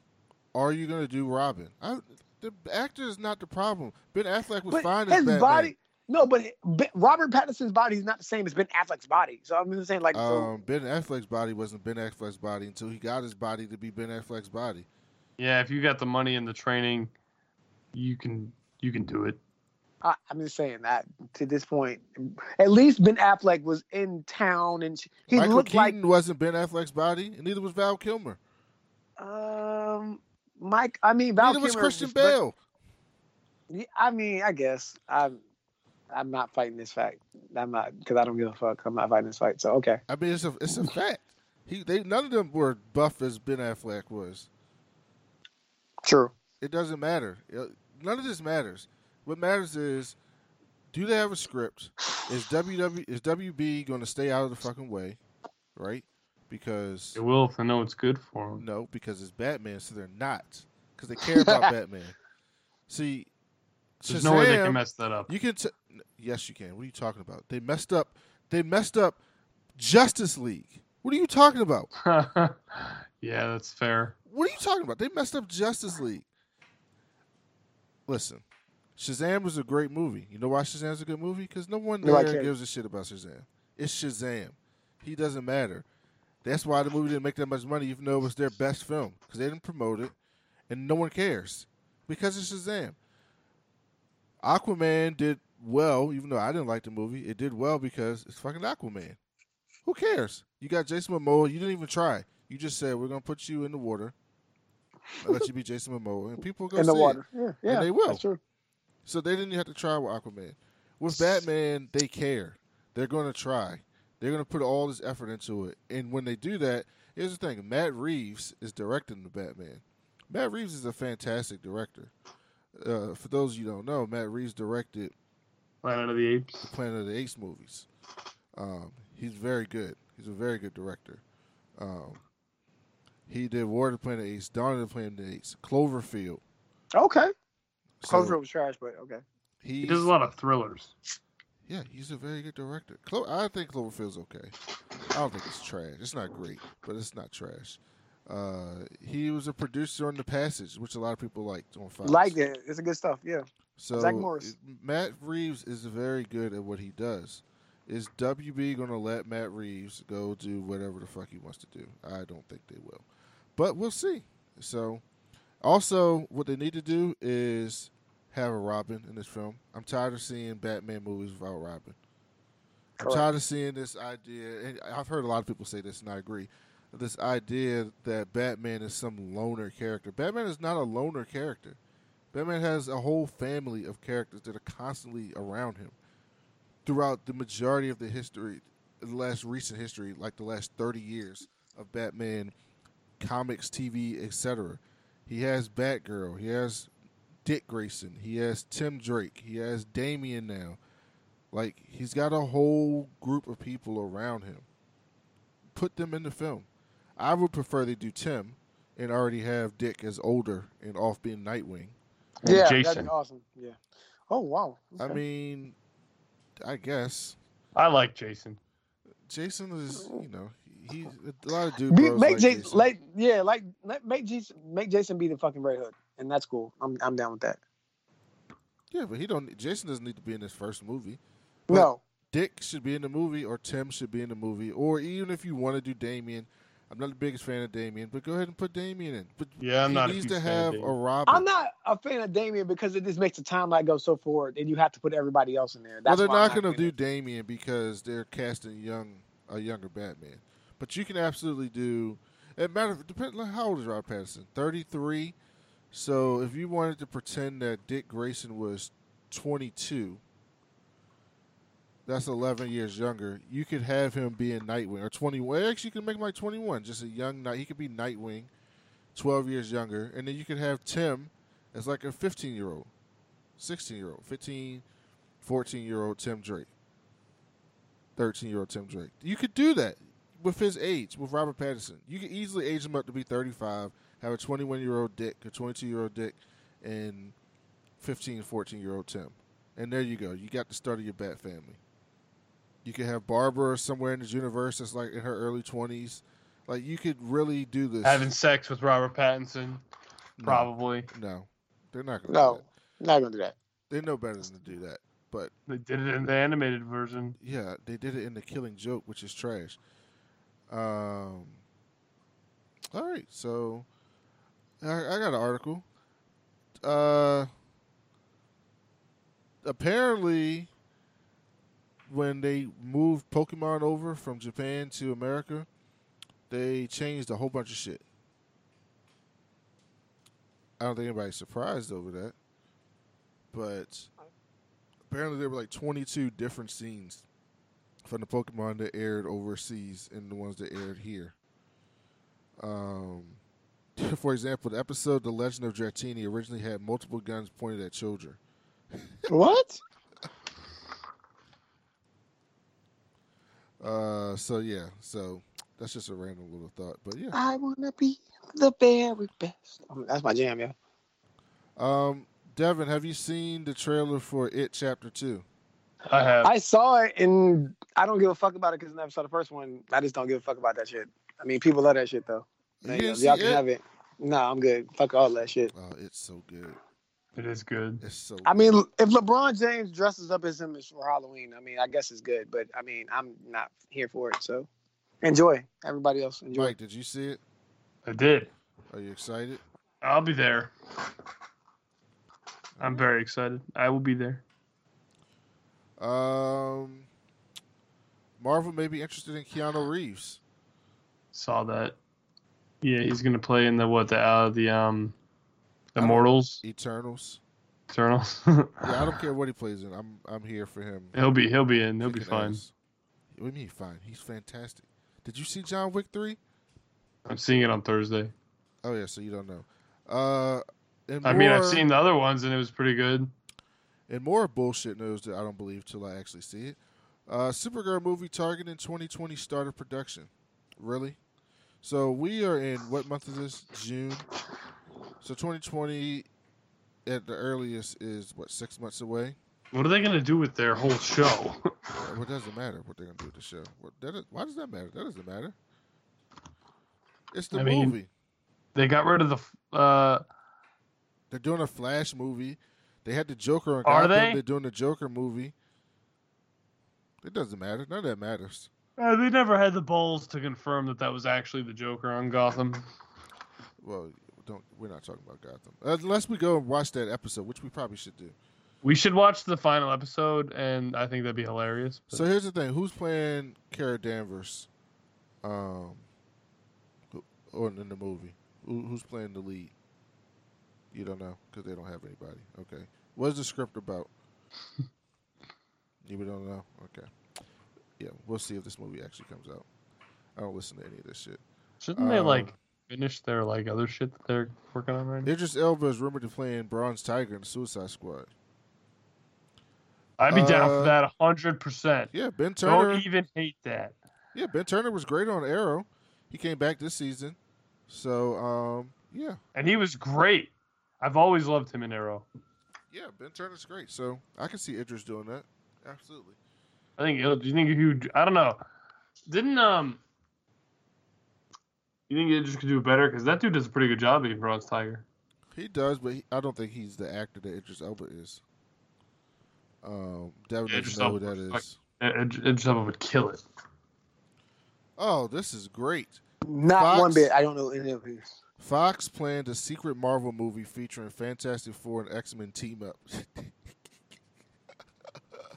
Are you going to do Robin? I, the actor is not the problem. Ben Affleck was
But
fine as
his
Batman.
body. No, but Robert Pattinson's body is not the same as Ben Affleck's body. So I'm just saying, like, so,
Um, ben Affleck's body wasn't Ben Affleck's body until he got his body to be Ben Affleck's body.
Yeah, if you got the money and the training, you can you can do it.
I, I'm just saying that to this point, at least Ben Affleck was in town and he
Michael
looked
Keaton wasn't Ben Affleck's body, and neither was Val Kilmer.
um Mike. I mean, Val
neither was Christian Bale.
Yeah, I mean, I guess I'm. I'm not fighting this fact. I'm not because I don't give a fuck. I'm not fighting this fight. So okay.
I mean, it's a it's a fact. He they none of them were buff as Ben Affleck was.
True.
It doesn't matter. Uh, none of this matters. What matters is, do they have a script? Is WW is WB going to stay out of the fucking way, right? Because
It will if they know it's good for them.
no, because it's Batman, so they're not. Because they care about Batman. See,
There's no way they can mess that up.
You can. T- yes, you can. What are you talking about? They messed up. They messed up Justice League. What are you talking about?
yeah, that's fair.
What are you talking about? They messed up Justice League. Listen, Shazam was a great movie. You know why Shazam's a good movie? Because no one
Nobody
there gives a shit about Shazam. It's Shazam. He doesn't matter. That's why the movie didn't make that much money, even though it was their best film, because they didn't promote it, and no one cares because it's Shazam. Aquaman did well, even though I didn't like the movie. It did well because it's fucking Aquaman. Who cares? You got Jason Momoa. You didn't even try. You just said we're gonna put you in the water. I'll let you be Jason Momoa, and people go
In the
see
water.
It.
Yeah, yeah.
they will. So they didn't have to try with Aquaman. With Batman, they care. They're going to try. They're going to put all this effort into it. And when they do that, here's the thing: Matt Reeves is directing the Batman. Matt Reeves is a fantastic director. Uh, for those of you who don't know, Matt Reeves directed
Planet of the Apes.
the Planet of the Apes movies. Um, he's very good. He's a very good director. Um, he did War of the Planet of the Apes, Dawn of the Planet of the Apes, Cloverfield.
Okay.
So
Cloverfield was trash, but okay.
He does a lot of thrillers.
Yeah, he's a very good director. Clo- I think Cloverfield's okay. I don't think it's trash. It's not great, but it's not trash. Uh, he was a producer on The Passage, which a lot of people liked on Fox.
Like it. It's a good stuff. Yeah.
So
Zach Morris.
Matt Reeves is very good at what he does. Is WB going to let Matt Reeves go do whatever the fuck he wants to do? I don't think they will, but we'll see. So, also, what they need to do is have a Robin in this film. I'm tired of seeing Batman movies without Robin. I'm tired of seeing this idea, and I've heard a lot of people say this, and I agree. This idea that Batman is some loner character. Batman is not a loner character. Batman has a whole family of characters that are constantly around him throughout the majority of the history the last recent history, like the last thirty years of Batman comics, TV, etc. He has Batgirl. He has Dick Grayson. He has Tim Drake. He has Damian now. Like he's got a whole group of people around him. Put them in the film. I would prefer they do Tim and already have Dick as older and off being Nightwing.
And
yeah, that'd be awesome. Yeah. Oh wow.
I mean, I guess
I like Jason.
Jason is you know he a lot of dude
Be, make
like
Jason,
Jason.
like yeah, like make Jason make Jason be the fucking Red Hood, and that's cool. I'm I'm down with that.
yeah, but he don't. Jason doesn't need to be in his first movie. But-
no,
Dick should be in the movie, or Tim should be in the movie, or even if you want to do Damian. I'm not the biggest fan of Damian, but go ahead and put Damian in. But
Yeah, I'm
he
not a
needs
huge
to
fan of
have a
Damian.
Robin.
I'm not a fan of Damian because it just makes the timeline go so forward, and you have to put everybody else in there.
well, they're
why
not going to do
of-
Damian because they're casting young a younger Batman. But you can absolutely do. It matter. Depend. like, How old is Rob Pattinson? Thirty three. So if you wanted to pretend that Dick Grayson was twenty two, that's eleven years younger. You could have him be in Nightwing or twenty. Well, actually, you could make him like twenty one. Just a young night. He could be Nightwing, twelve years younger, and then you could have Tim as like a fifteen year old, sixteen year old, 15, 14 year old Tim Drake. 13 year old Tim Drake. You could do that with his age, with Robert Pattinson. You could easily age him up to be 35, have a 21 year old Dick, a 22 year old Dick, and 15, 14 year old Tim. And there you go. You got the start of your Bat family. You could have Barbara somewhere in this universe that's like in her early 20s. Like, you could really do this.
Having sex with Robert Pattinson, probably.
No. They're not going to do
No,
that.
not gonna do that.
They know better than to do that. But
They did it in the animated version.
Yeah, they did it in the Killing Joke, which is trash. Um. All right, so I, I got an article. Uh, apparently, when they moved Pokemon over from Japan to America, they changed a whole bunch of shit. I don't think anybody's surprised over that, but apparently there were like 22 different scenes from the Pokemon that aired overseas and the ones that aired here. Um, for example, the episode "The Legend of Dratini" originally had multiple guns pointed at children.
What?
Uh, so yeah, so that's just a random little thought, but yeah.
I wanna be the very best. Um, That's my jam, yeah.
Um, Devin, have you seen the trailer for It Chapter Two?
I have.
I saw it and I don't give a fuck about it because I never saw the first one. I just don't give a fuck about that shit. I mean, people love that shit though.
You
Like,
didn't
y'all can
It?
have it. Nah, I'm good. Fuck all that shit.
Oh, it's so good.
it is good.
It's so.
I
good.
mean, if LeBron James dresses up as him for Halloween, I mean, I guess it's good. But I mean, I'm not here for it. So enjoy. Everybody else enjoy.
Mike, did you see it?
I did.
Are you excited?
I'll be there. I'm very excited. I will be there.
Um, Marvel may be interested in Keanu Reeves.
Saw that. Yeah, he's gonna play in the what the uh, the um,
don't-
Immortals,
Eternals.
Eternals.
Yeah, I don't care what he plays in. I'm I'm here for him.
he'll be he'll be in. He'll be fine.
ass. What do you mean fine? He's fantastic. Did you see John Wick three?
I'm seeing it on Thursday.
Oh yeah, so you don't know. Uh,
I mean, I've seen the other ones and it was pretty good.
And more bullshit news that I don't believe till I actually see it. Uh, Supergirl movie targeting 2020 start of production. Really? So we are in what month is this? June. So 2020 at the earliest is what six months away.
What are they gonna do with their whole show?
Uh, What doesn't matter what they're gonna do with the show. What, that is, why does that matter? That doesn't matter. It's the
I mean-
movie.
they got rid of the. Uh,
They're doing a Flash movie. They had the Joker on
Are
Gotham.
they?
They're doing the Joker movie. It doesn't matter. None of that matters.
Uh, they never had the balls to confirm that that was actually the Joker on Gotham.
Well, don't. We're not talking about Gotham unless we go and watch that episode, which we probably should do.
We should watch the final episode, and I think that'd be hilarious.
So here's the thing: Who's playing Kara Danvers? Um, or in the movie, Who, who's playing the lead? You don't know because they don't have anybody. Okay, what's the script about? you don't know. Okay. Yeah, we'll see if this movie actually comes out. I don't listen to any of this shit.
Shouldn't they
Um,
like finish their like other shit that they're working on right now?
Idris Elba is rumored to play in Bronze Tiger in the Suicide Squad.
I'd be down
Uh,
for that hundred percent.
Yeah, Ben Turner.
Don't even hate that.
Yeah, Ben Turner was great on Arrow. He came back this season. So, um, yeah,
And he was great. I've always loved him in Arrow.
yeah, Ben Turner's great. So I can see Idris doing that. Absolutely.
I think. Do you think he? would- I don't know. Didn't um. You think Idris could do better? Because that dude does a pretty good job being Bronze Tiger.
He does, but he, I don't think he's the actor that Idris Elba is. Um, Devin
Idris
doesn't know who
Elba
that
was
is.
Id- Idris Elba would kill it.
Oh, this is great.
Not
Fox?
one bit. I don't know any of these.
Fox planned a secret Marvel movie featuring Fantastic Four and X Men team up.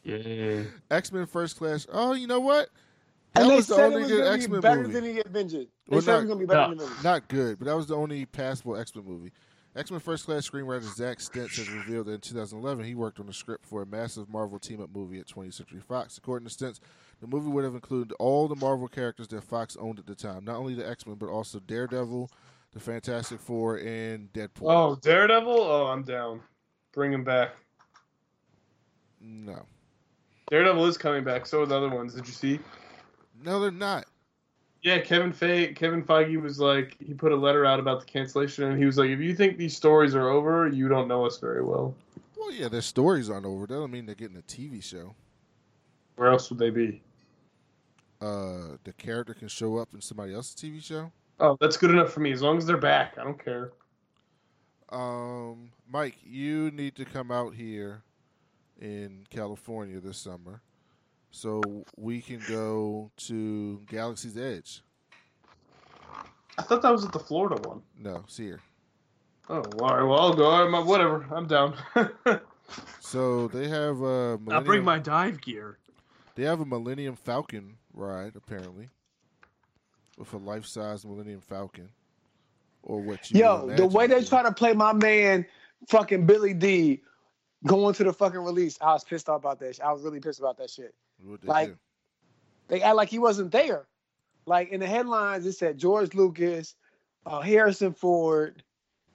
Yeah.
X Men First Class. Oh, you know what? That
they
was the only good
going to
X
be
Men
better
movie.
than the Avengers. They
Well,
said
not-
it was going to be better
no.
than the movie.
Not good, but that was the only passable X Men movie. X Men First Class screenwriter Zack Stentz has revealed that in 2011 he worked on the script for a massive Marvel team up movie at 20th Century Fox. According to Stentz, the movie would have included all the Marvel characters that Fox owned at the time, not only the X Men, but also Daredevil, the Fantastic Four, and Deadpool.
Oh, Daredevil. Oh, I'm down. Bring him back.
No.
Daredevil is coming back. So are the other ones. Did you see?
No, they're not.
Yeah, Kevin Feige, Kevin Feige was like, he put a letter out about the cancellation, and he was like, if you think these stories are over, you don't know us very well.
Well, yeah, their stories aren't over. That doesn't mean they're getting a TV show.
Where else would they be?
Uh, the character can show up in somebody else's TV show.
Oh, that's good enough for me. As long as they're back, I don't care.
Um, Mike, you need to come out here in California this summer so we can go to Galaxy's Edge.
I thought that was at the Florida one.
No, it's here.
Oh, well, all right. Well, I'll go. I'm, whatever. I'm down.
So they have a
I'll bring my dive gear.
they have a Millennium Falcon ride apparently with a life-size Millennium Falcon or what you
Yo, the way they
is.
try to play my man, fucking Billy D, going to the fucking release, I was pissed off about that. shit. I was really pissed about that shit.
What they
like-
do.
They act like he wasn't there. Like in the headlines, it said George Lucas, uh, Harrison Ford,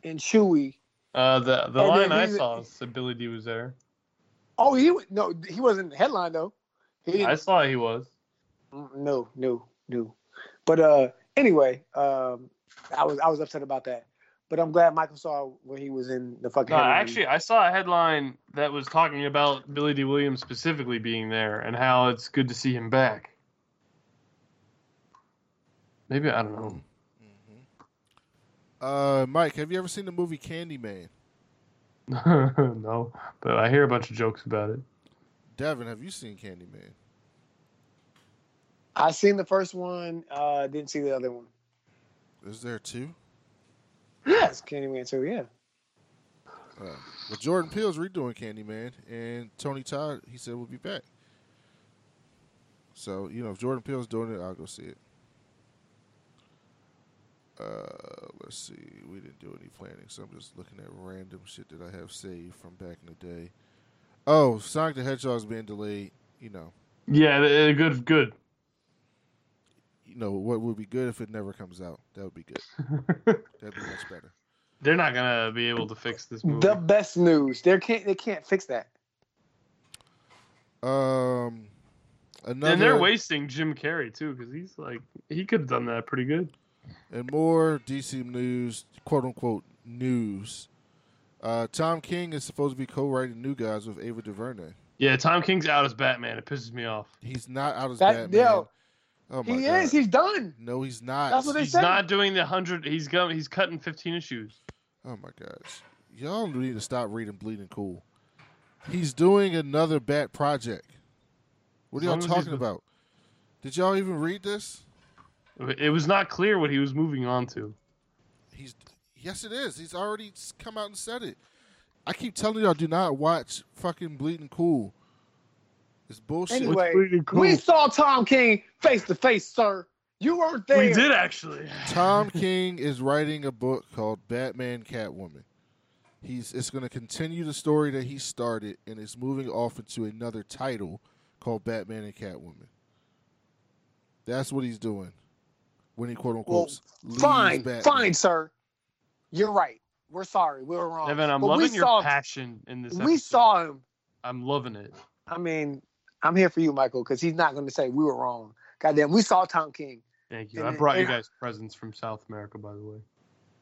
and Chewie.
Uh, the the
And
line I saw said Billy Dee was there.
Oh, he wa- no, he wasn't in the headline though. He
I saw he was.
Mm, no, no, no. But uh, anyway, um, I was I was upset about that. But I'm glad Michael saw when he was in the fucking.
No,
headline.
actually, I saw a headline that was talking about Billy Dee Williams specifically being there and how it's good to see him back. Maybe I don't know.
Uh, Mike, have you ever seen the movie Candyman?
no, but I hear a bunch of jokes about it.
Devin, have you seen Candyman?
I seen the first one. Uh, didn't see the other one.
Is there two?
Yes, Candyman too. Yeah.
Uh, well, Jordan Peele's redoing Candyman, and Tony Todd, he said, we'll be back. So, you know, if Jordan Peele's doing it, I'll go see it. Uh, let's see. We didn't do any planning, so I'm just looking at random shit that I have saved from back in the day. Oh, Sonic the Hedgehog's being delayed. You know,
Yeah, good, good.
You know what would be good if it never comes out. That would be good. That'd be much better.
They're not gonna be able to fix this movie.
The best news. They can't. They can't fix that.
Um, another
and they're wasting Jim Carrey too, because he's like he could have done that pretty good.
And more DC news, quote unquote news. Uh, Tom King is supposed to be co-writing New Gods with Ava DuVernay.
Yeah, Tom King's out as Batman. It pisses me off.
He's not out as
That-
Batman.
yo,
oh my
He
god!
is. He's done.
no, he's not.
That's what they
He's
said.
not doing the hundred. He's going. He's cutting fifteen issues.
oh my gosh! Y'all need to stop reading Bleeding Cool. He's doing another Bat project. What are y'all
long as he's
talking
the-
about? Did y'all even read this?
It was not clear what he was moving on to.
He's yes, it is. He's already come out and said it. I keep telling y'all, do not watch fucking Bleeding Cool. It's bullshit.
Anyway,
Bleeding Cool?
we saw Tom King face to face, sir. You weren't there.
We did actually.
Tom King is writing a book called Batman Catwoman. He's it's going to continue the story that he started, and it's moving off into another title called Batman and Catwoman. That's what he's doing when he quote unquote leaves
Fine,
Batman.
fine, sir. You're right. We're sorry. We were wrong.
Evan, I'm
But we
loving your
saw-
passion in this.
We saw him.
I'm loving it.
I mean, I'm here for you, Michael, because he's not going to say we were wrong. Goddamn, we saw Tom King.
Thank you.
And
I brought you guys presents from South America, by the way.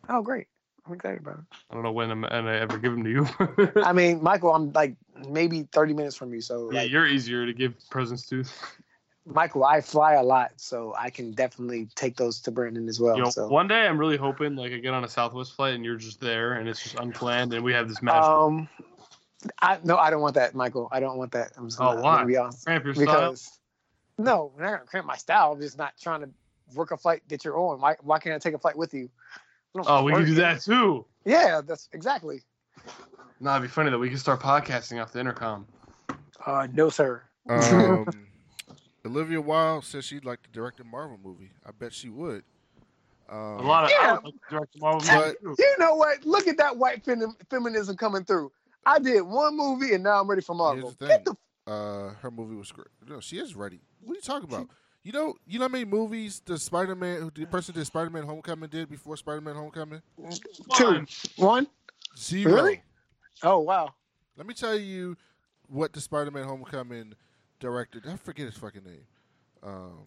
Oh, great. I'm excited about it.
I don't know when I'm and I ever give them to you.
I mean, Michael, I'm like maybe 30 minutes from you. So,
yeah,
like,
you're easier to give presents to.
Michael, I fly a lot, so I can definitely take those to Brandon as well.
You know,
so,
one day I'm really hoping like I get on a Southwest flight and you're just there and it's just unplanned and we have this magic.
um, I no, I don't want that, Michael. I don't want that. I'm just
Oh,
not,
why?
gonna be honest.
Cramp your style.
Because no, I'm not gonna cramp my style. I'm just not trying to work a flight that you're on. Why, why can't I take a flight with you?
Oh, we can
work.
do that too.
Yeah, that's exactly.
No, it'd be funny that we could start podcasting off the intercom.
Uh, no, sir.
Um, Olivia Wilde says she'd like to direct a Marvel movie. I bet she would. Um,
A lot of
Yeah.
like direct a Marvel
But-
You know what? Look at that white fem- feminism coming through. I did one movie and now I'm ready for Marvel.
Here's the
Get
thing.
the
uh, her movie was great. No, she is ready. What are you talking about? You know, you know how many movies the Spider Man, the person that did Spider Man Homecoming did before Spider Man Homecoming?
two, one.
Zero.
Really? Oh wow.
Let me tell you what the Spider Man Homecoming directed. I forget his fucking name. Um,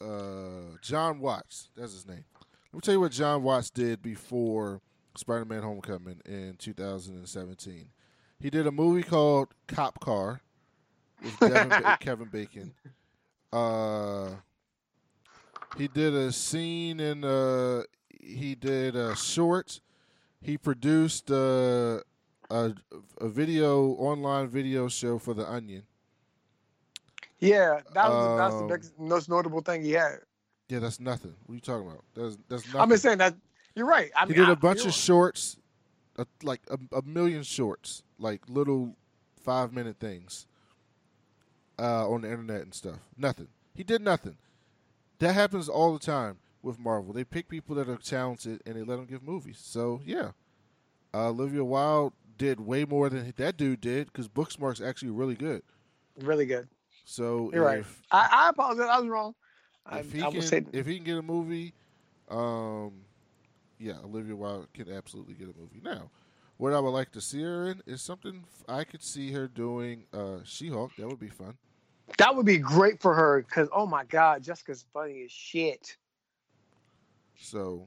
uh, John Watts. That's his name. Let me tell you what John Watts did before Spider Man Homecoming in 2017. He did a movie called Cop Car with ba- Kevin Bacon. Uh, he did a scene in. Uh, he did a short. He produced uh, a a video online video show for The Onion.
Yeah, that was that's the
Um,
next, most notable thing he had.
Yeah, that's nothing. What are you talking about? That's that's nothing.
I'm just saying that you're right. I
he
mean,
did
I-
a bunch of shorts, uh, like a, a million shorts, like little five minute things uh, on the internet and stuff. Nothing. He did nothing. That happens all the time with Marvel. They pick people that are talented and they let them give movies. So yeah, uh, Olivia Wilde did way more than that dude did because Booksmart's actually really good.
really good.
So
You're right. I, I apologize. I was wrong. I,
if he
I
can,
say
if he can get a movie, um, yeah, Olivia Wilde can absolutely get a movie. Now, what I would like to see her in is something I could see her doing. Uh, She-Hulk, that would be fun.
that would be great for her because oh my god, Jessica's funny as shit.
So,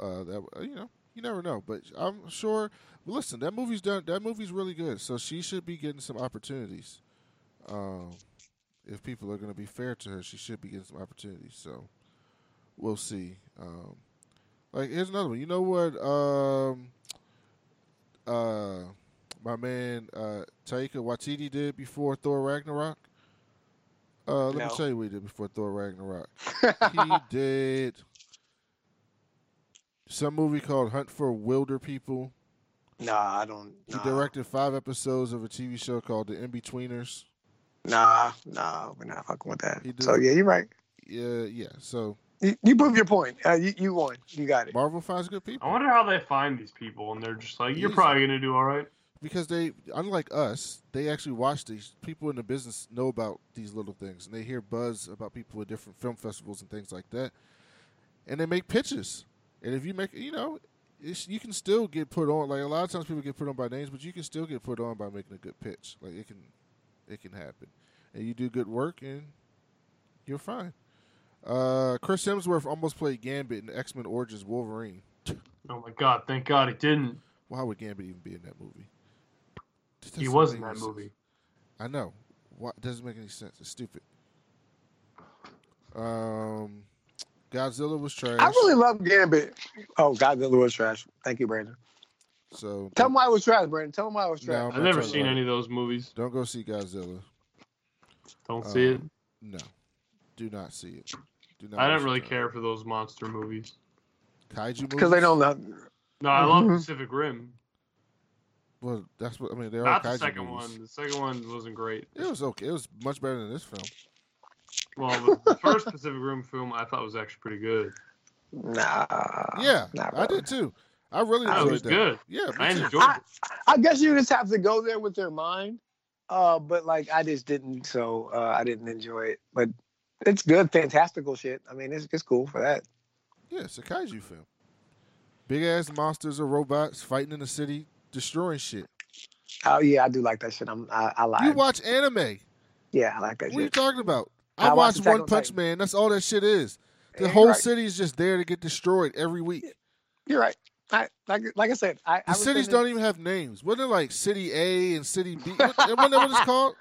uh, that uh, you know, you never know, but I'm sure. Listen, that movie's done. That movie's really good, so she should be getting some opportunities. Um, if people are going to be fair to her, she should be getting some opportunities. So, we'll see. Um, like here's another one. You know what? Um, uh, my man uh, Taika Waititi did before Thor Ragnarok. Uh, let
No.
me tell you what he did before Thor Ragnarok. he did some movie called Hunt for Wilder People.
nah, I don't.
He directed five episodes of a TV show called The In Betweeners.
nah, nah, we're not fucking with that. So yeah, you're right.
Yeah, yeah. So
You, you prove your point. Uh, you, you won. You got it.
Marvel finds good people.
I wonder how they find these people and they're just like, you're
Easy.
probably gonna do all right.
because they, unlike us, they actually watch these. People in the business know about these little things, and they hear buzz about people at different film festivals and things like that, and they make pitches. And if you make, you know, it's, you can still get put on. Like a lot of times, people get put on by names, but you can still get put on by making a good pitch. Like it can, it can happen, and you do good work, and you're fine. Uh, Chris Hemsworth almost played Gambit in X Men Origins Wolverine.
Oh my god, thank God he didn't.
Why would Gambit even be in that movie? That
He
doesn't
was in that
any sense.
movie.
I know. What doesn't make any sense. It's stupid. Um, Godzilla was trash.
I really love Gambit. Oh, Godzilla was trash. Thank you, Brandon.
so
Tell him why it was trash, Brandon. Tell him why it was trash.
I'm
I've never seen any of those movies.
Don't go see Godzilla.
Don't
Uh,
see it.
No, do not see it. Do not.
I don't really care for those monster movies.
Kaiju movies
Because they don't know.
No, I love
Mhm.
Pacific Rim.
Well, that's what I mean. They are
Not the
kaiju
second
movies.
one. The second one wasn't great.
It was okay. It was much better than this film.
Well, the, the first Pacific Rim film I thought was actually pretty good.
Nah.
yeah,
not
I did too. I really
That
enjoyed
was
that.
good.
Yeah, me
I enjoyed
I,
it.
I guess you just have to go there with their mind Uh, but like I just didn't, so uh, I didn't enjoy it. But it's good, fantastical shit. I mean, it's it's cool for that.
Yeah, it's a kaiju film. Big ass monsters or robots fighting in the city, destroying shit.
Oh yeah, I do like that shit. I'm I, I lied.
You watch anime.
yeah, I like that
What are you talking about? I,
I watch
watched One
on
Punch
Titan.
Man. That's all that shit is. The
Yeah,
whole
right.
city is just there to get destroyed every week.
You're right. I like like I said. I,
The
I
cities
thinking-
don't even have names. Wasn't it like City A and City B? What, wasn't that what it's called?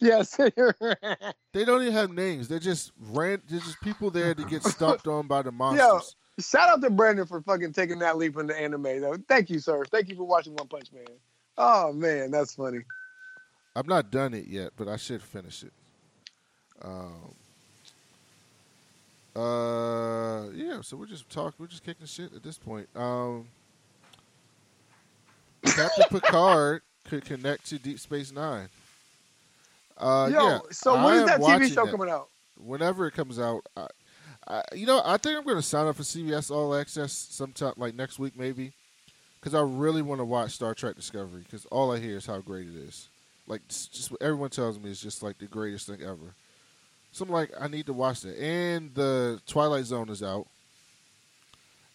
Yes.
They don't even have names. They're just ran. They're just people there to get stomped on by the monsters.
Shout out to Brandon for fucking taking that leap into anime though. Thank you, sir. Thank you for watching One Punch Man. Oh man, that's funny.
I've not done it yet, but I should finish it. Um. Uh. Yeah. So we're just talking. We're just kicking shit at this point. Um. Captain Picard could connect to Deep Space Nine. Uh,
Yo,
yeah,
so when is that TV show coming out?
whenever it comes out. I, I, you know, I think I'm going to sign up for CBS All Access sometime, like next week maybe, because I really want to watch Star Trek Discovery. Because all I hear is how great it is. Like, just what everyone tells me it's just like the greatest thing ever. So I'm like, I need to watch that. And the Twilight Zone is out,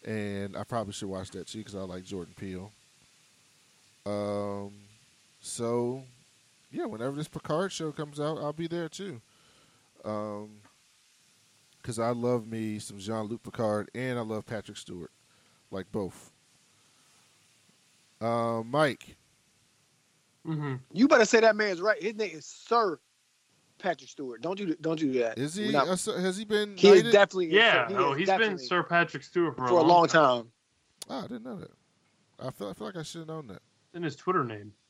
and I probably should watch that too because I like Jordan Peele. Um, so yeah, whenever this Picard show comes out, I'll be there too. Um, because I love me some Jean Luc Picard and I love Patrick Stewart, like both. Uh, Mike,
hmm
You better say that man's right. His name is Sir Patrick Stewart. Don't you don't you do that.
is he?
not-
uh, has he been?
he is definitely
Yeah,
he
no,
is
he's been Sir Patrick Stewart for,
for a long time.
Oh, I didn't know that. I feel, I feel like I should have known that.
In his Twitter name,
Is,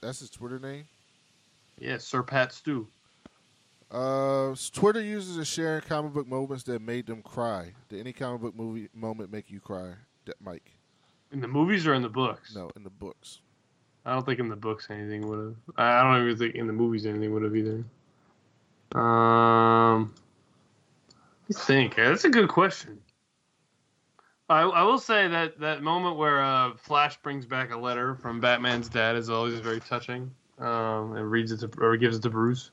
that's his Twitter name.
yeah, Sir Pat Stew.
Uh, Twitter users are sharing comic book moments that made them cry. Did any comic book movie moment make you cry, Mike?
In the movies or in the books?
No, in the books.
I don't think in the books anything would have. I don't even think in the movies anything would have either. Um, I think that's a good question. I, I will say that that moment where uh, Flash brings back a letter from Batman's dad is always very touching. Um, and reads it to or gives it to Bruce.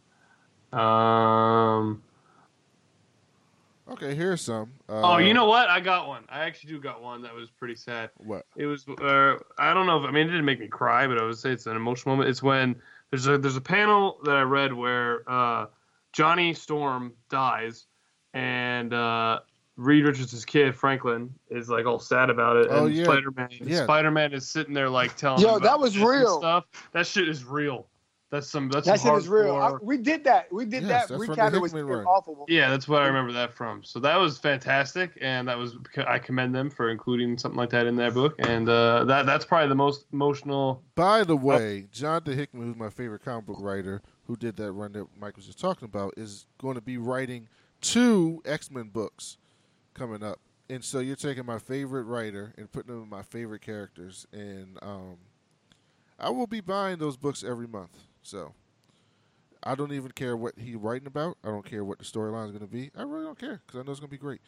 Um,
Okay, here's some. Uh,
oh, you know what? I got one. I actually do got one that was pretty sad.
what?
It was. Uh, I don't know if I mean it didn't make me cry, but I would say it's an emotional moment. It's when there's a there's a panel that I read where uh, Johnny Storm dies, and uh, Reed Richards' kid Franklin is like all sad about it,
Oh,
and
yeah.
Spider Man
Yeah.
Spider Man is sitting there like telling
Yo,
him
that was real.
stuff. That shit is real. That's some that's
That
some
shit is real. I, we did that. We did
Yes,
that
that's from the
recap. It was
Hickman
it was
run.
awful.
Yeah, that's what I remember that from. So that was fantastic, and that was I commend them for including something like that in their book. And uh, that that's probably the most emotional.
By the way, Jonathan Hickman, who's my favorite comic book writer, who did that run that Mike was just talking about, is going to be writing two X Men books coming up. And so you're taking my favorite writer and putting them in my favorite characters, and um, I will be buying those books every month. So I don't even care what he's writing about. I don't care what the storyline is going to be. I really don't care because I know it's going to be great.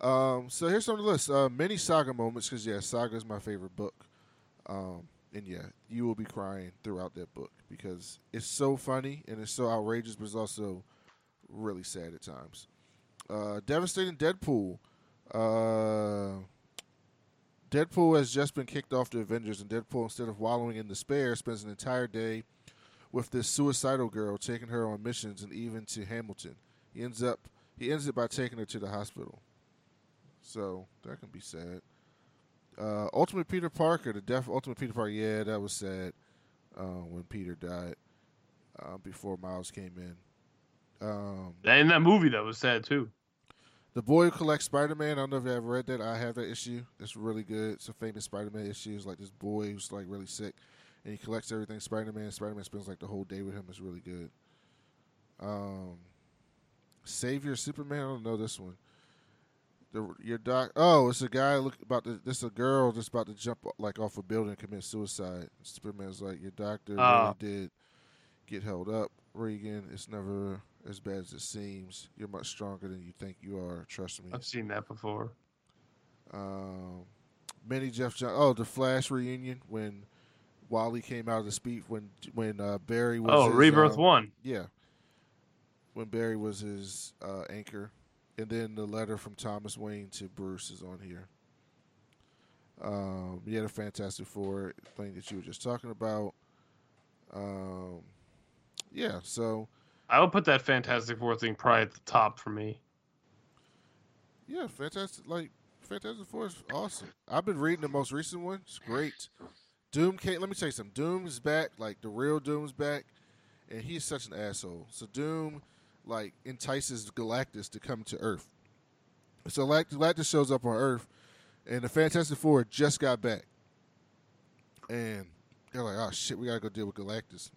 Um, so here's some of the list. Uh, many saga moments because yeah, saga is my favorite book. Um, and yeah, you will be crying throughout that book because it's so funny and it's so outrageous, but it's also really sad at times. Uh, devastating Deadpool. Uh, Deadpool has just been kicked off the Avengers, and Deadpool, instead of wallowing in despair, spends an entire day with this suicidal girl, taking her on missions and even to Hamilton. He ends up he ends it by taking her to the hospital. So that can be sad. Uh, Ultimate Peter Parker, the death of Ultimate Peter Parker. Yeah, that was sad uh, when Peter died uh, before Miles came in. Um,
In that movie, that was sad too.
The Boy Who Collects Spider Man. I don't know if you ever read that. I have that issue. It's really good. It's a famous Spider Man issue. It's like this boy who's like really sick, and he collects everything Spider Man. Spider Man spends like the whole day with him. It's really good. Um, Savior Superman. I don't know this one. The your doc. Oh, it's a guy look about to. This a girl just about to jump like off a building and commit suicide. Superman's like your doctor
Oh.
really did get held up, Regan. It's never as bad as it seems. You're much stronger than you think you are. Trust me.
I've seen that before.
Um, many Jeff John. Oh, the Flash reunion when Wally came out of the speech when when uh, Barry was.
Oh,
his,
Rebirth
um,
One.
Yeah. When Barry was his uh, anchor, and then the letter from Thomas Wayne to Bruce is on here. Um, he had a Fantastic Four thing that you were just talking about. Um, yeah, so
I would put that Fantastic Four thing probably at the top for me.
yeah, fantastic. Like Fantastic Four is awesome. I've been reading the most recent one. It's great. Doom came. Let me tell you something. Doom's back. Like the real Doom's back, and he's such an asshole. So Doom, like, entices Galactus to come to Earth. So Galact- Galactus shows up on Earth, and the Fantastic Four just got back, and they're like, "Oh shit, we gotta go deal with Galactus."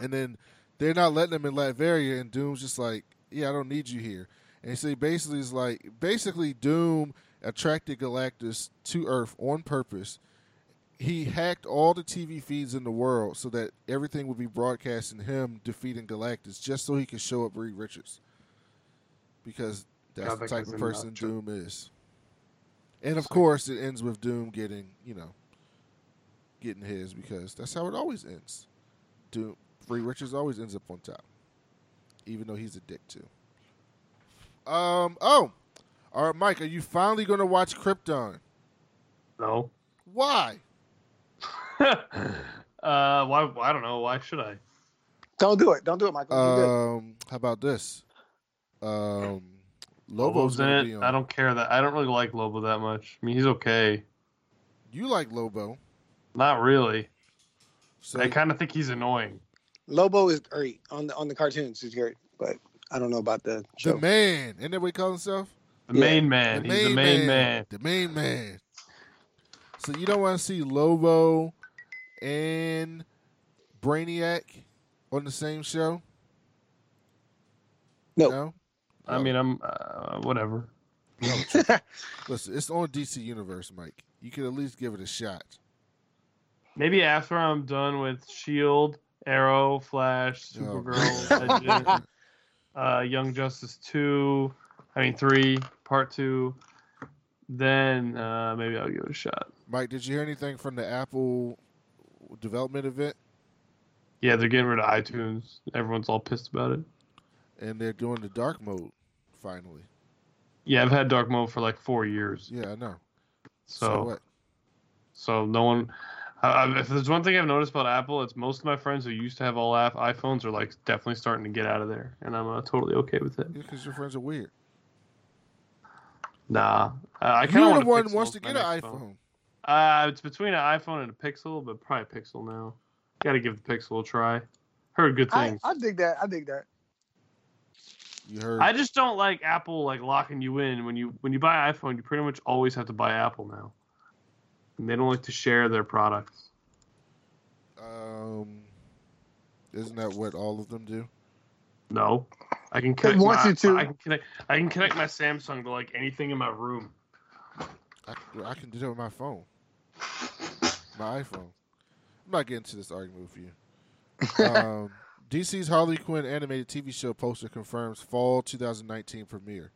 And then they're not letting them in Latveria, and Doom's just like, "Yeah, I don't need you here." And so he basically is like, basically Doom attracted Galactus to Earth on purpose. He hacked all the TV feeds in the world so that everything would be broadcasting him defeating Galactus, just so he could show up Reed Richards. Because that's the type of person. Doom is. And of course, it ends with Doom getting, you know, getting his because that's how it always ends. Doom, Reed Richards always ends up on top, even though he's a dick too. Um. Oh, all right, Mike. Are you finally going to watch Krypton?
No.
Why?
uh, why? I don't know. Why should I?
Don't do it. Don't do it, Michael. You're.
Um. How about this? Um. Lobo's
Lobo's in it.
be on.
I don't care that. I don't really like Lobo that much. I mean, he's okay.
You like Lobo?
Not really.
So
I kind of think he's annoying.
Lobo is great on the on the cartoons. He's great, but I don't know about the show.
the man. Isn't that what he calls himself?
The
Yeah.
main man. he's the main man.
The main man. So you don't want to see Lobo and Brainiac on the same show?
Nope.
No.
I
No.
mean, I'm uh, whatever.
Listen, it's on DC Universe, Mike. You could at least give it a shot.
Maybe after I'm done with Shield, Arrow, Flash,
Oh.
Supergirl, Legend, uh, Young Justice two, I mean three, part two, then uh, maybe I'll give it a shot.
Mike, did you hear anything from the Apple development event?
Yeah, they're getting rid of iTunes. Everyone's all pissed about it.
And they're doing the dark mode finally.
Yeah, I've had dark mode for like four years.
Yeah, I know.
So,
so what?
so no one. I, I, if there's one thing I've noticed about Apple, it's most of my friends who used to have all app iPhones are like definitely starting to get out of there, and I'm uh, totally okay with it.
Because your friends are weird.
Nah, I, I kind of
You're
want
the
a
one wants to get an
next
iPhone.
phone. Uh, it's between an iPhone and a Pixel, but probably a Pixel now. Got to give the Pixel a try. Heard good
I,
things.
I dig that. I dig that.
You heard?
I just don't like Apple like locking you in when you when you buy iPhone. You pretty much always have to buy Apple now, and they don't like to share their products.
um, isn't that what all of them do?
No, I can connect.
wants
my,
you to.
I can connect. I can connect my Samsung to like anything in my room.
I, I can do that with my phone, my iPhone. I'm not getting to this argument with you. Um, DC's Harley Quinn animated TV show poster confirms fall 2019 premiere.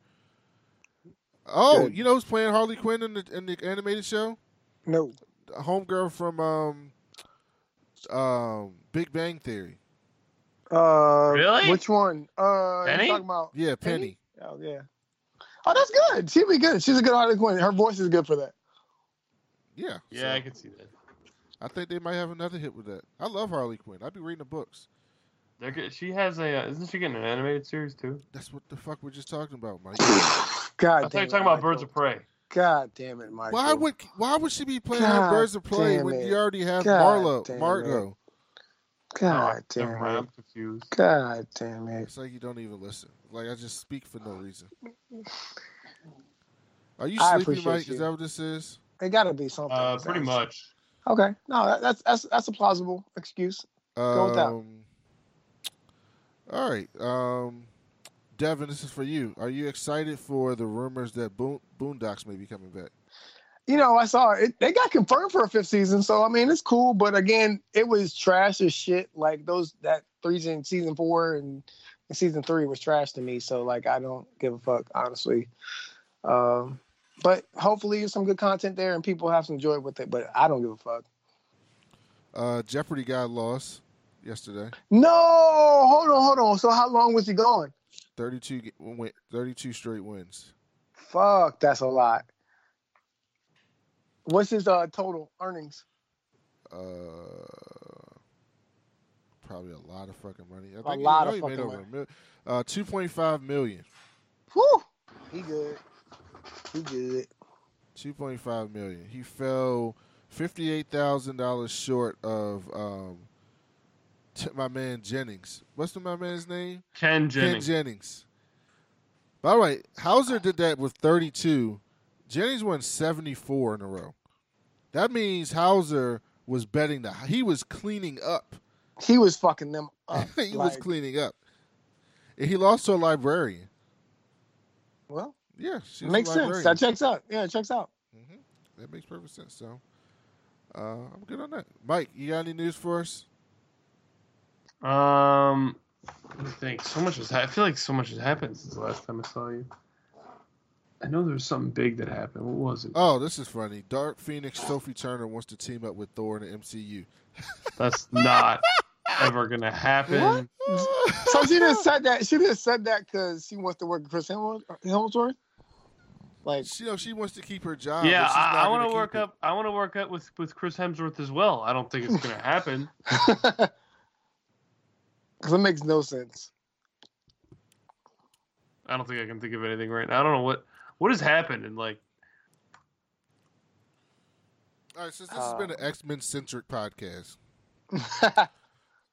Oh,
Good.
you know who's playing Harley Quinn in the in the animated show?
No.
Homegirl from um, um, Big Bang Theory.
Uh,
Really?
Which one? Uh,
Penny?
talking about?
Yeah, Penny.
Oh yeah. Oh, that's good. She'd be good. She's a good Harley Quinn. Her voice is good for that.
Yeah.
Yeah,
so
I can see that.
I think they might have another hit with that. I love Harley Quinn. I'd be reading the books.
They're. She has a. Uh, isn't she getting an animated series too?
That's what the fuck we're just talking about, Mike.
God
I thought you were talking about
Michael.
Birds of Prey.
God damn it, Michael.
Why would why would she be playing
God
Birds of Prey when
it.
you already have
God
Marlo
damn
Margot?
God
Oh,
damn it.
I'm confused.
God damn it.
It's like you don't even listen. Like I just speak for no reason. Are you
sleeping,
Mike?
you.
Is that what this is?
It got to be something.
Uh, pretty
Sounds-
much.
Okay. No, that, that's that's that's a plausible excuse. Go with that.
Um, All right, um, Devin, this is for you. Are you excited for the rumors that Boondocks may be coming back?
You know, I saw it. They got confirmed for a fifth season, so I mean, it's cool. But again, it was trash as shit. Like those that three in season four and, season three was trash to me. So like, I don't give a fuck, honestly. Um, but hopefully, there's some good content there and people have some joy with it. But I don't give a fuck.
Uh, Jeopardy got lost yesterday.
No, hold on, hold on. So how long was he going?
32, ge- win- 32 straight wins.
Fuck, that's a lot. What's his uh total earnings?
Uh, probably a lot of fucking money. I
A
think he-
lot of fucking
over a mil- Uh, 2.5 million.
Whew, he good. He good.
2.5 million. He fell $58,000 short of um, my man Jennings. What's the my man's name?
Ken Jennings.
Ken
Jennings.
Jennings. By the way, Hauser did that with 32. Jennings won 74 in a row. That means Hauser was betting the he was cleaning up.
He was fucking them up.
he was cleaning up. And he lost to a librarian.
Well,
Yeah, she
makes
a
sense. That checks out. Yeah, it checks out.
hmm That makes perfect sense. So, uh, I'm good on that. Mike, you got any news for us?
Um, let me think. So much has. Ha- I feel like so much has happened since the last time I saw you. I know there was something big that happened. What was it?
Oh, this is funny. Dark Phoenix Sophie Turner wants to team up with Thor in the MCU.
That's not ever gonna happen.
So she just said that. She just said that because she wants to work with Chris Hemsworth. Hemsworth? Like,
She, you know, she wants to keep her job.
Yeah,
but she's not
I, I want to
keep
work
it.
up. I want to work up with with Chris Hemsworth as well. I don't think it's gonna happen.
because it makes no sense.
I don't think I can think of anything right now. I don't know what what has happened and like
All right, since this has been an
Uh,
X Men centric podcast,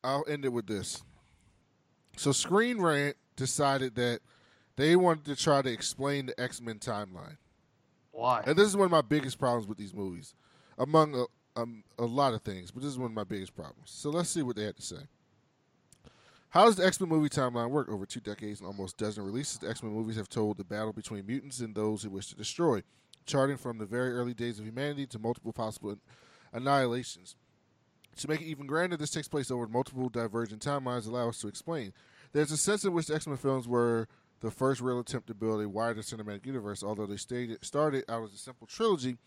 I'll end it with this. So, Screen Rant decided that they wanted to try to explain the X Men timeline.
why?
And this is one of my biggest problems with these movies, among a, um, a lot of things, but this is one of my biggest problems. So let's see what they had to say. How does the X Men movie timeline work? Over two decades and almost dozen releases, the X Men movies have told the battle between mutants and those who wish to destroy, charting from the very early days of humanity to multiple possible annihilations. To make it even grander, this takes place over multiple divergent timelines, allow us to explain. There's a sense in which the X Men films were the first real attempt to build a wider cinematic universe, although they stated, started out as a simple trilogy.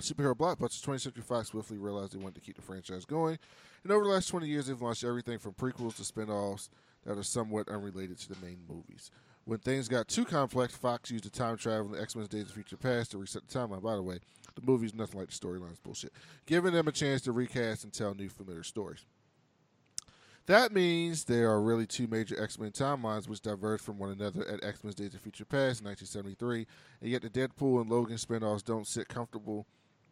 Superhero blockbusters, 20th Century Fox swiftly realized they wanted to keep the franchise going, and over the last 20 years, they've launched everything from prequels to spin offs that are somewhat unrelated to the main movies. When things got too complex, Fox used the time travel in X Men's Days of Future Past to reset the timeline. By the way, the movie's nothing like the storyline's bullshit, giving them a chance to recast and tell new familiar stories. That means there are really two major X Men timelines which diverge from one another at X Men's Days of Future Past in 1973, and yet the Deadpool and Logan spinoffs don't sit comfortably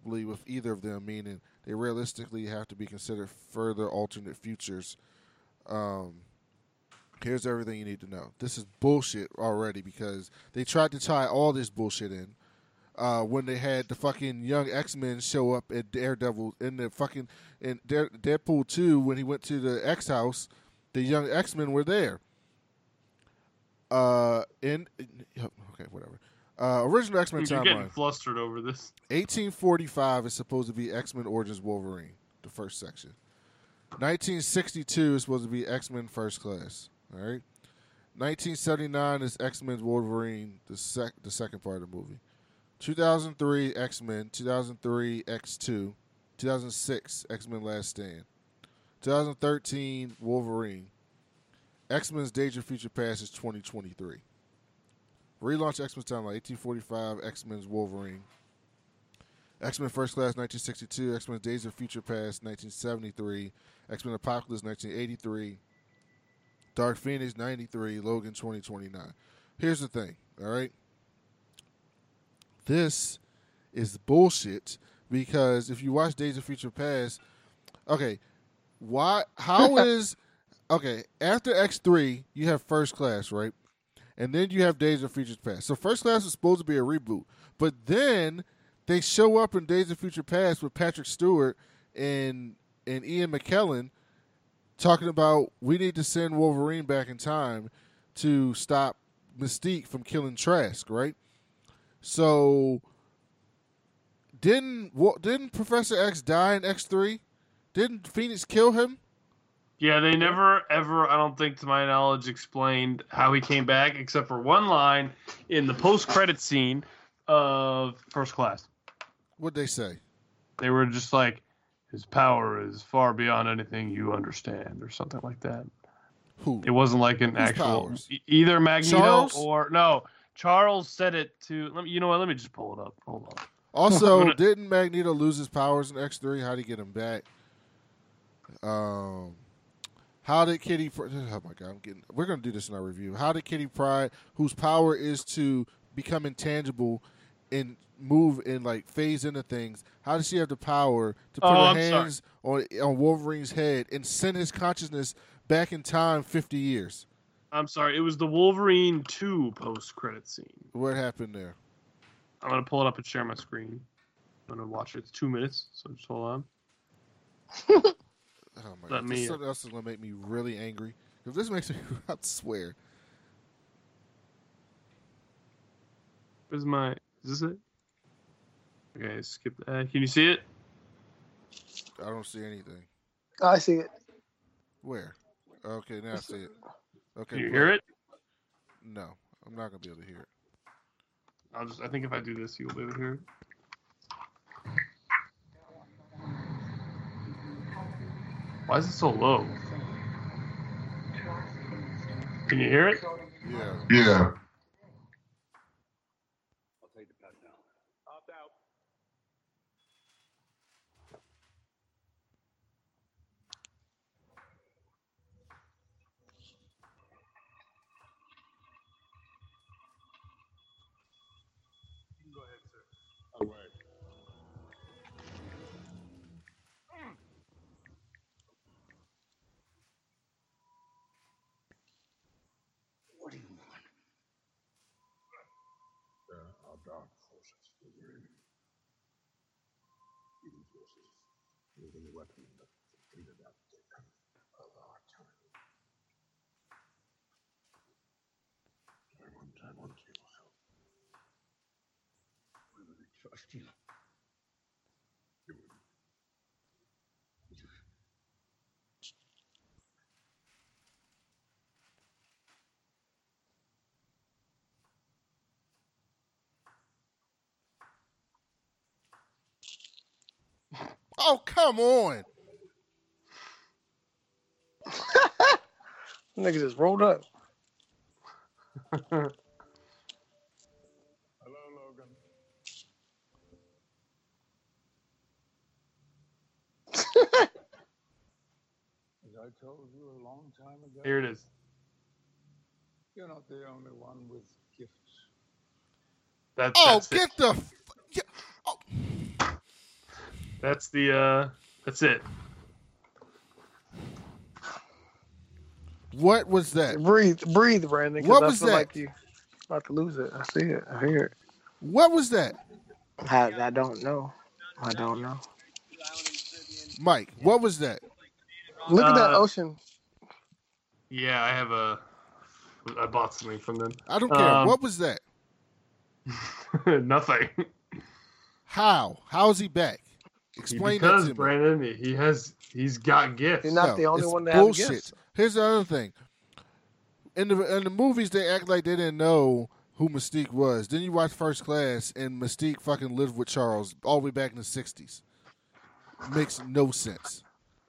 with either of them, meaning they realistically have to be considered further alternate futures. Um, here's everything you need to know. This is bullshit already because they tried to tie all this bullshit in uh, when they had the fucking young X Men show up at Daredevil in the fucking in Deadpool two when he went to the X house. The young X Men were there. Uh, in okay, whatever. Uh, original X Men
You're getting flustered over this.
1845 is supposed to be X Men Origins Wolverine, the first section. 1962 is supposed to be X Men First Class. All right. 1979 is X Men Wolverine, the sec the second part of the movie. 2003 X Men, 2003 X2, 2006 X Men Last Stand, 2013 Wolverine. X Men's of Future Past is 2023. Relaunch X Men Timeline 1845 X Men's Wolverine. X Men First Class 1962, X Men Days of Future Past 1973, X Men Apocalypse 1983, Dark Phoenix 93, Logan 2029. Here's the thing, all right? This is bullshit because if you watch Days of Future Past, okay, why how is okay, after X3, you have First Class, right? And then you have Days of Future Past. So First Class is supposed to be a reboot, but then they show up in Days of Future Past with Patrick Stewart and and Ian McKellen talking about we need to send Wolverine back in time to stop Mystique from killing Trask, right? So didn't didn't Professor X die in X three? Didn't Phoenix kill him?
Yeah, they never ever, I don't think to my knowledge, explained how he came back except for one line in the post credit scene of First Class.
What'd they say?
They were just like, His power is far beyond anything you understand, or something like that.
Who?
It wasn't like an
Whose
actual
powers?
either Magneto
Charles?
or no. Charles said it to. Let me. You know what? Let me just pull it up. Hold on.
Also,
gonna-
didn't Magneto lose his powers in X three? How did he get him back? Um, how did Kitty? Pr- Oh my god, I'm getting. We're gonna do this in our review. How did Kitty Pryde, whose power is to become intangible and move and like phase into things, how does she have the power to put
Oh,
her
I'm sorry.
hands on on Wolverine's head and send his consciousness back in time fifty years?
I'm sorry. It was the Wolverine two post credit scene.
What happened there?
I'm gonna pull it up and share my screen. I'm gonna watch it. It's two minutes, so just hold on.
Oh my
Let
god,
me-
this something else is gonna make me really angry. If this makes me, I swear.
Where's my? Is this it? Okay, skip that. Can you see it?
I don't see anything.
I see it.
Where? Okay, now I see it. Okay.
Can you
play.
hear it?
No, I'm not gonna be able to hear it.
I'll just. I think if I do this, you'll be able to hear it. Why is it so low? Can you hear it?
Yeah.
Yeah. Evil forces using the weapon that completed that of our time. I want, I want your help.
Why would I trust you?
You
Oh come on!
Nigga just rolled up.
Hello, Logan. As I told you a long time ago,
Here it is.
you're not the only one with gifts.
That,
Oh,
that's it.
get the. F- get- oh.
That's the. uh That's it.
What was that?
Breathe, breathe, Brandon.
What
I
was
feel
that?
Like you about to lose it. I see it. I hear it.
What was that,
I, I don't know. I don't know.
Mike? What was that?
Look at that
Uh,
ocean.
Yeah, I have a. I bought something from them.
I don't care.
Um,
what was that?
Nothing.
How? How is he back? Explain
because
that to me.
Brandon, he has. He's got gifts.
You're not
No,
the only
it's
one that has gifts.
Here's the other thing. In the in the movies, they act like they didn't know who Mystique was. Then you watch First Class, and Mystique fucking lived with Charles all the way back in the '60s. Makes no sense.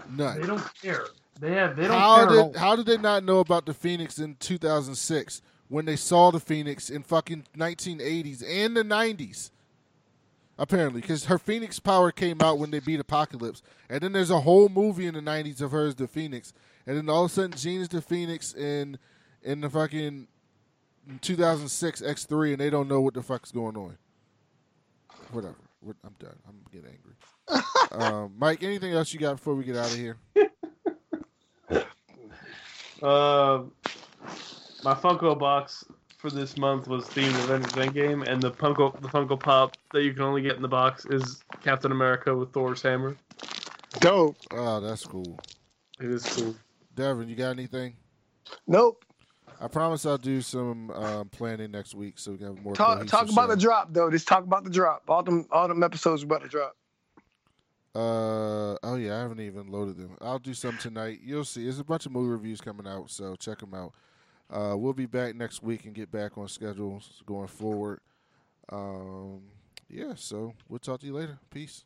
None.
They don't care. They have. They don't
How
care. at
did how did they not know about the Phoenix in 2006 when they saw the Phoenix in fucking 1980s and the 90s? Apparently, because her Phoenix power came out when they beat Apocalypse, and then there's a whole movie in the 90s of her as the Phoenix, and then all of a sudden Jean is the Phoenix in in the fucking 2006 X3, and they don't know what the fuck's going on. Whatever. I'm done. I'm getting angry. um, Mike, anything else you got before we get out of here?
Uh, my Funko box for this month was themed Avengers Endgame, and the Funko the Funko Pop that you can only get in the box is Captain America with Thor's hammer.
Dope.
Oh, that's cool.
It is cool.
Devin, you got anything?
Nope.
I promise I'll do some um, planning next week so we can have more.
Talk talk about
show.
the drop though. Just talk about the drop. All them all them episodes about to drop.
Uh oh yeah, I haven't even loaded them. I'll do some tonight. You'll see. There's a bunch of movie reviews coming out, so check them out. Uh, we'll be back next week and get back on schedules going forward. Um, yeah, so we'll talk to you later. Peace.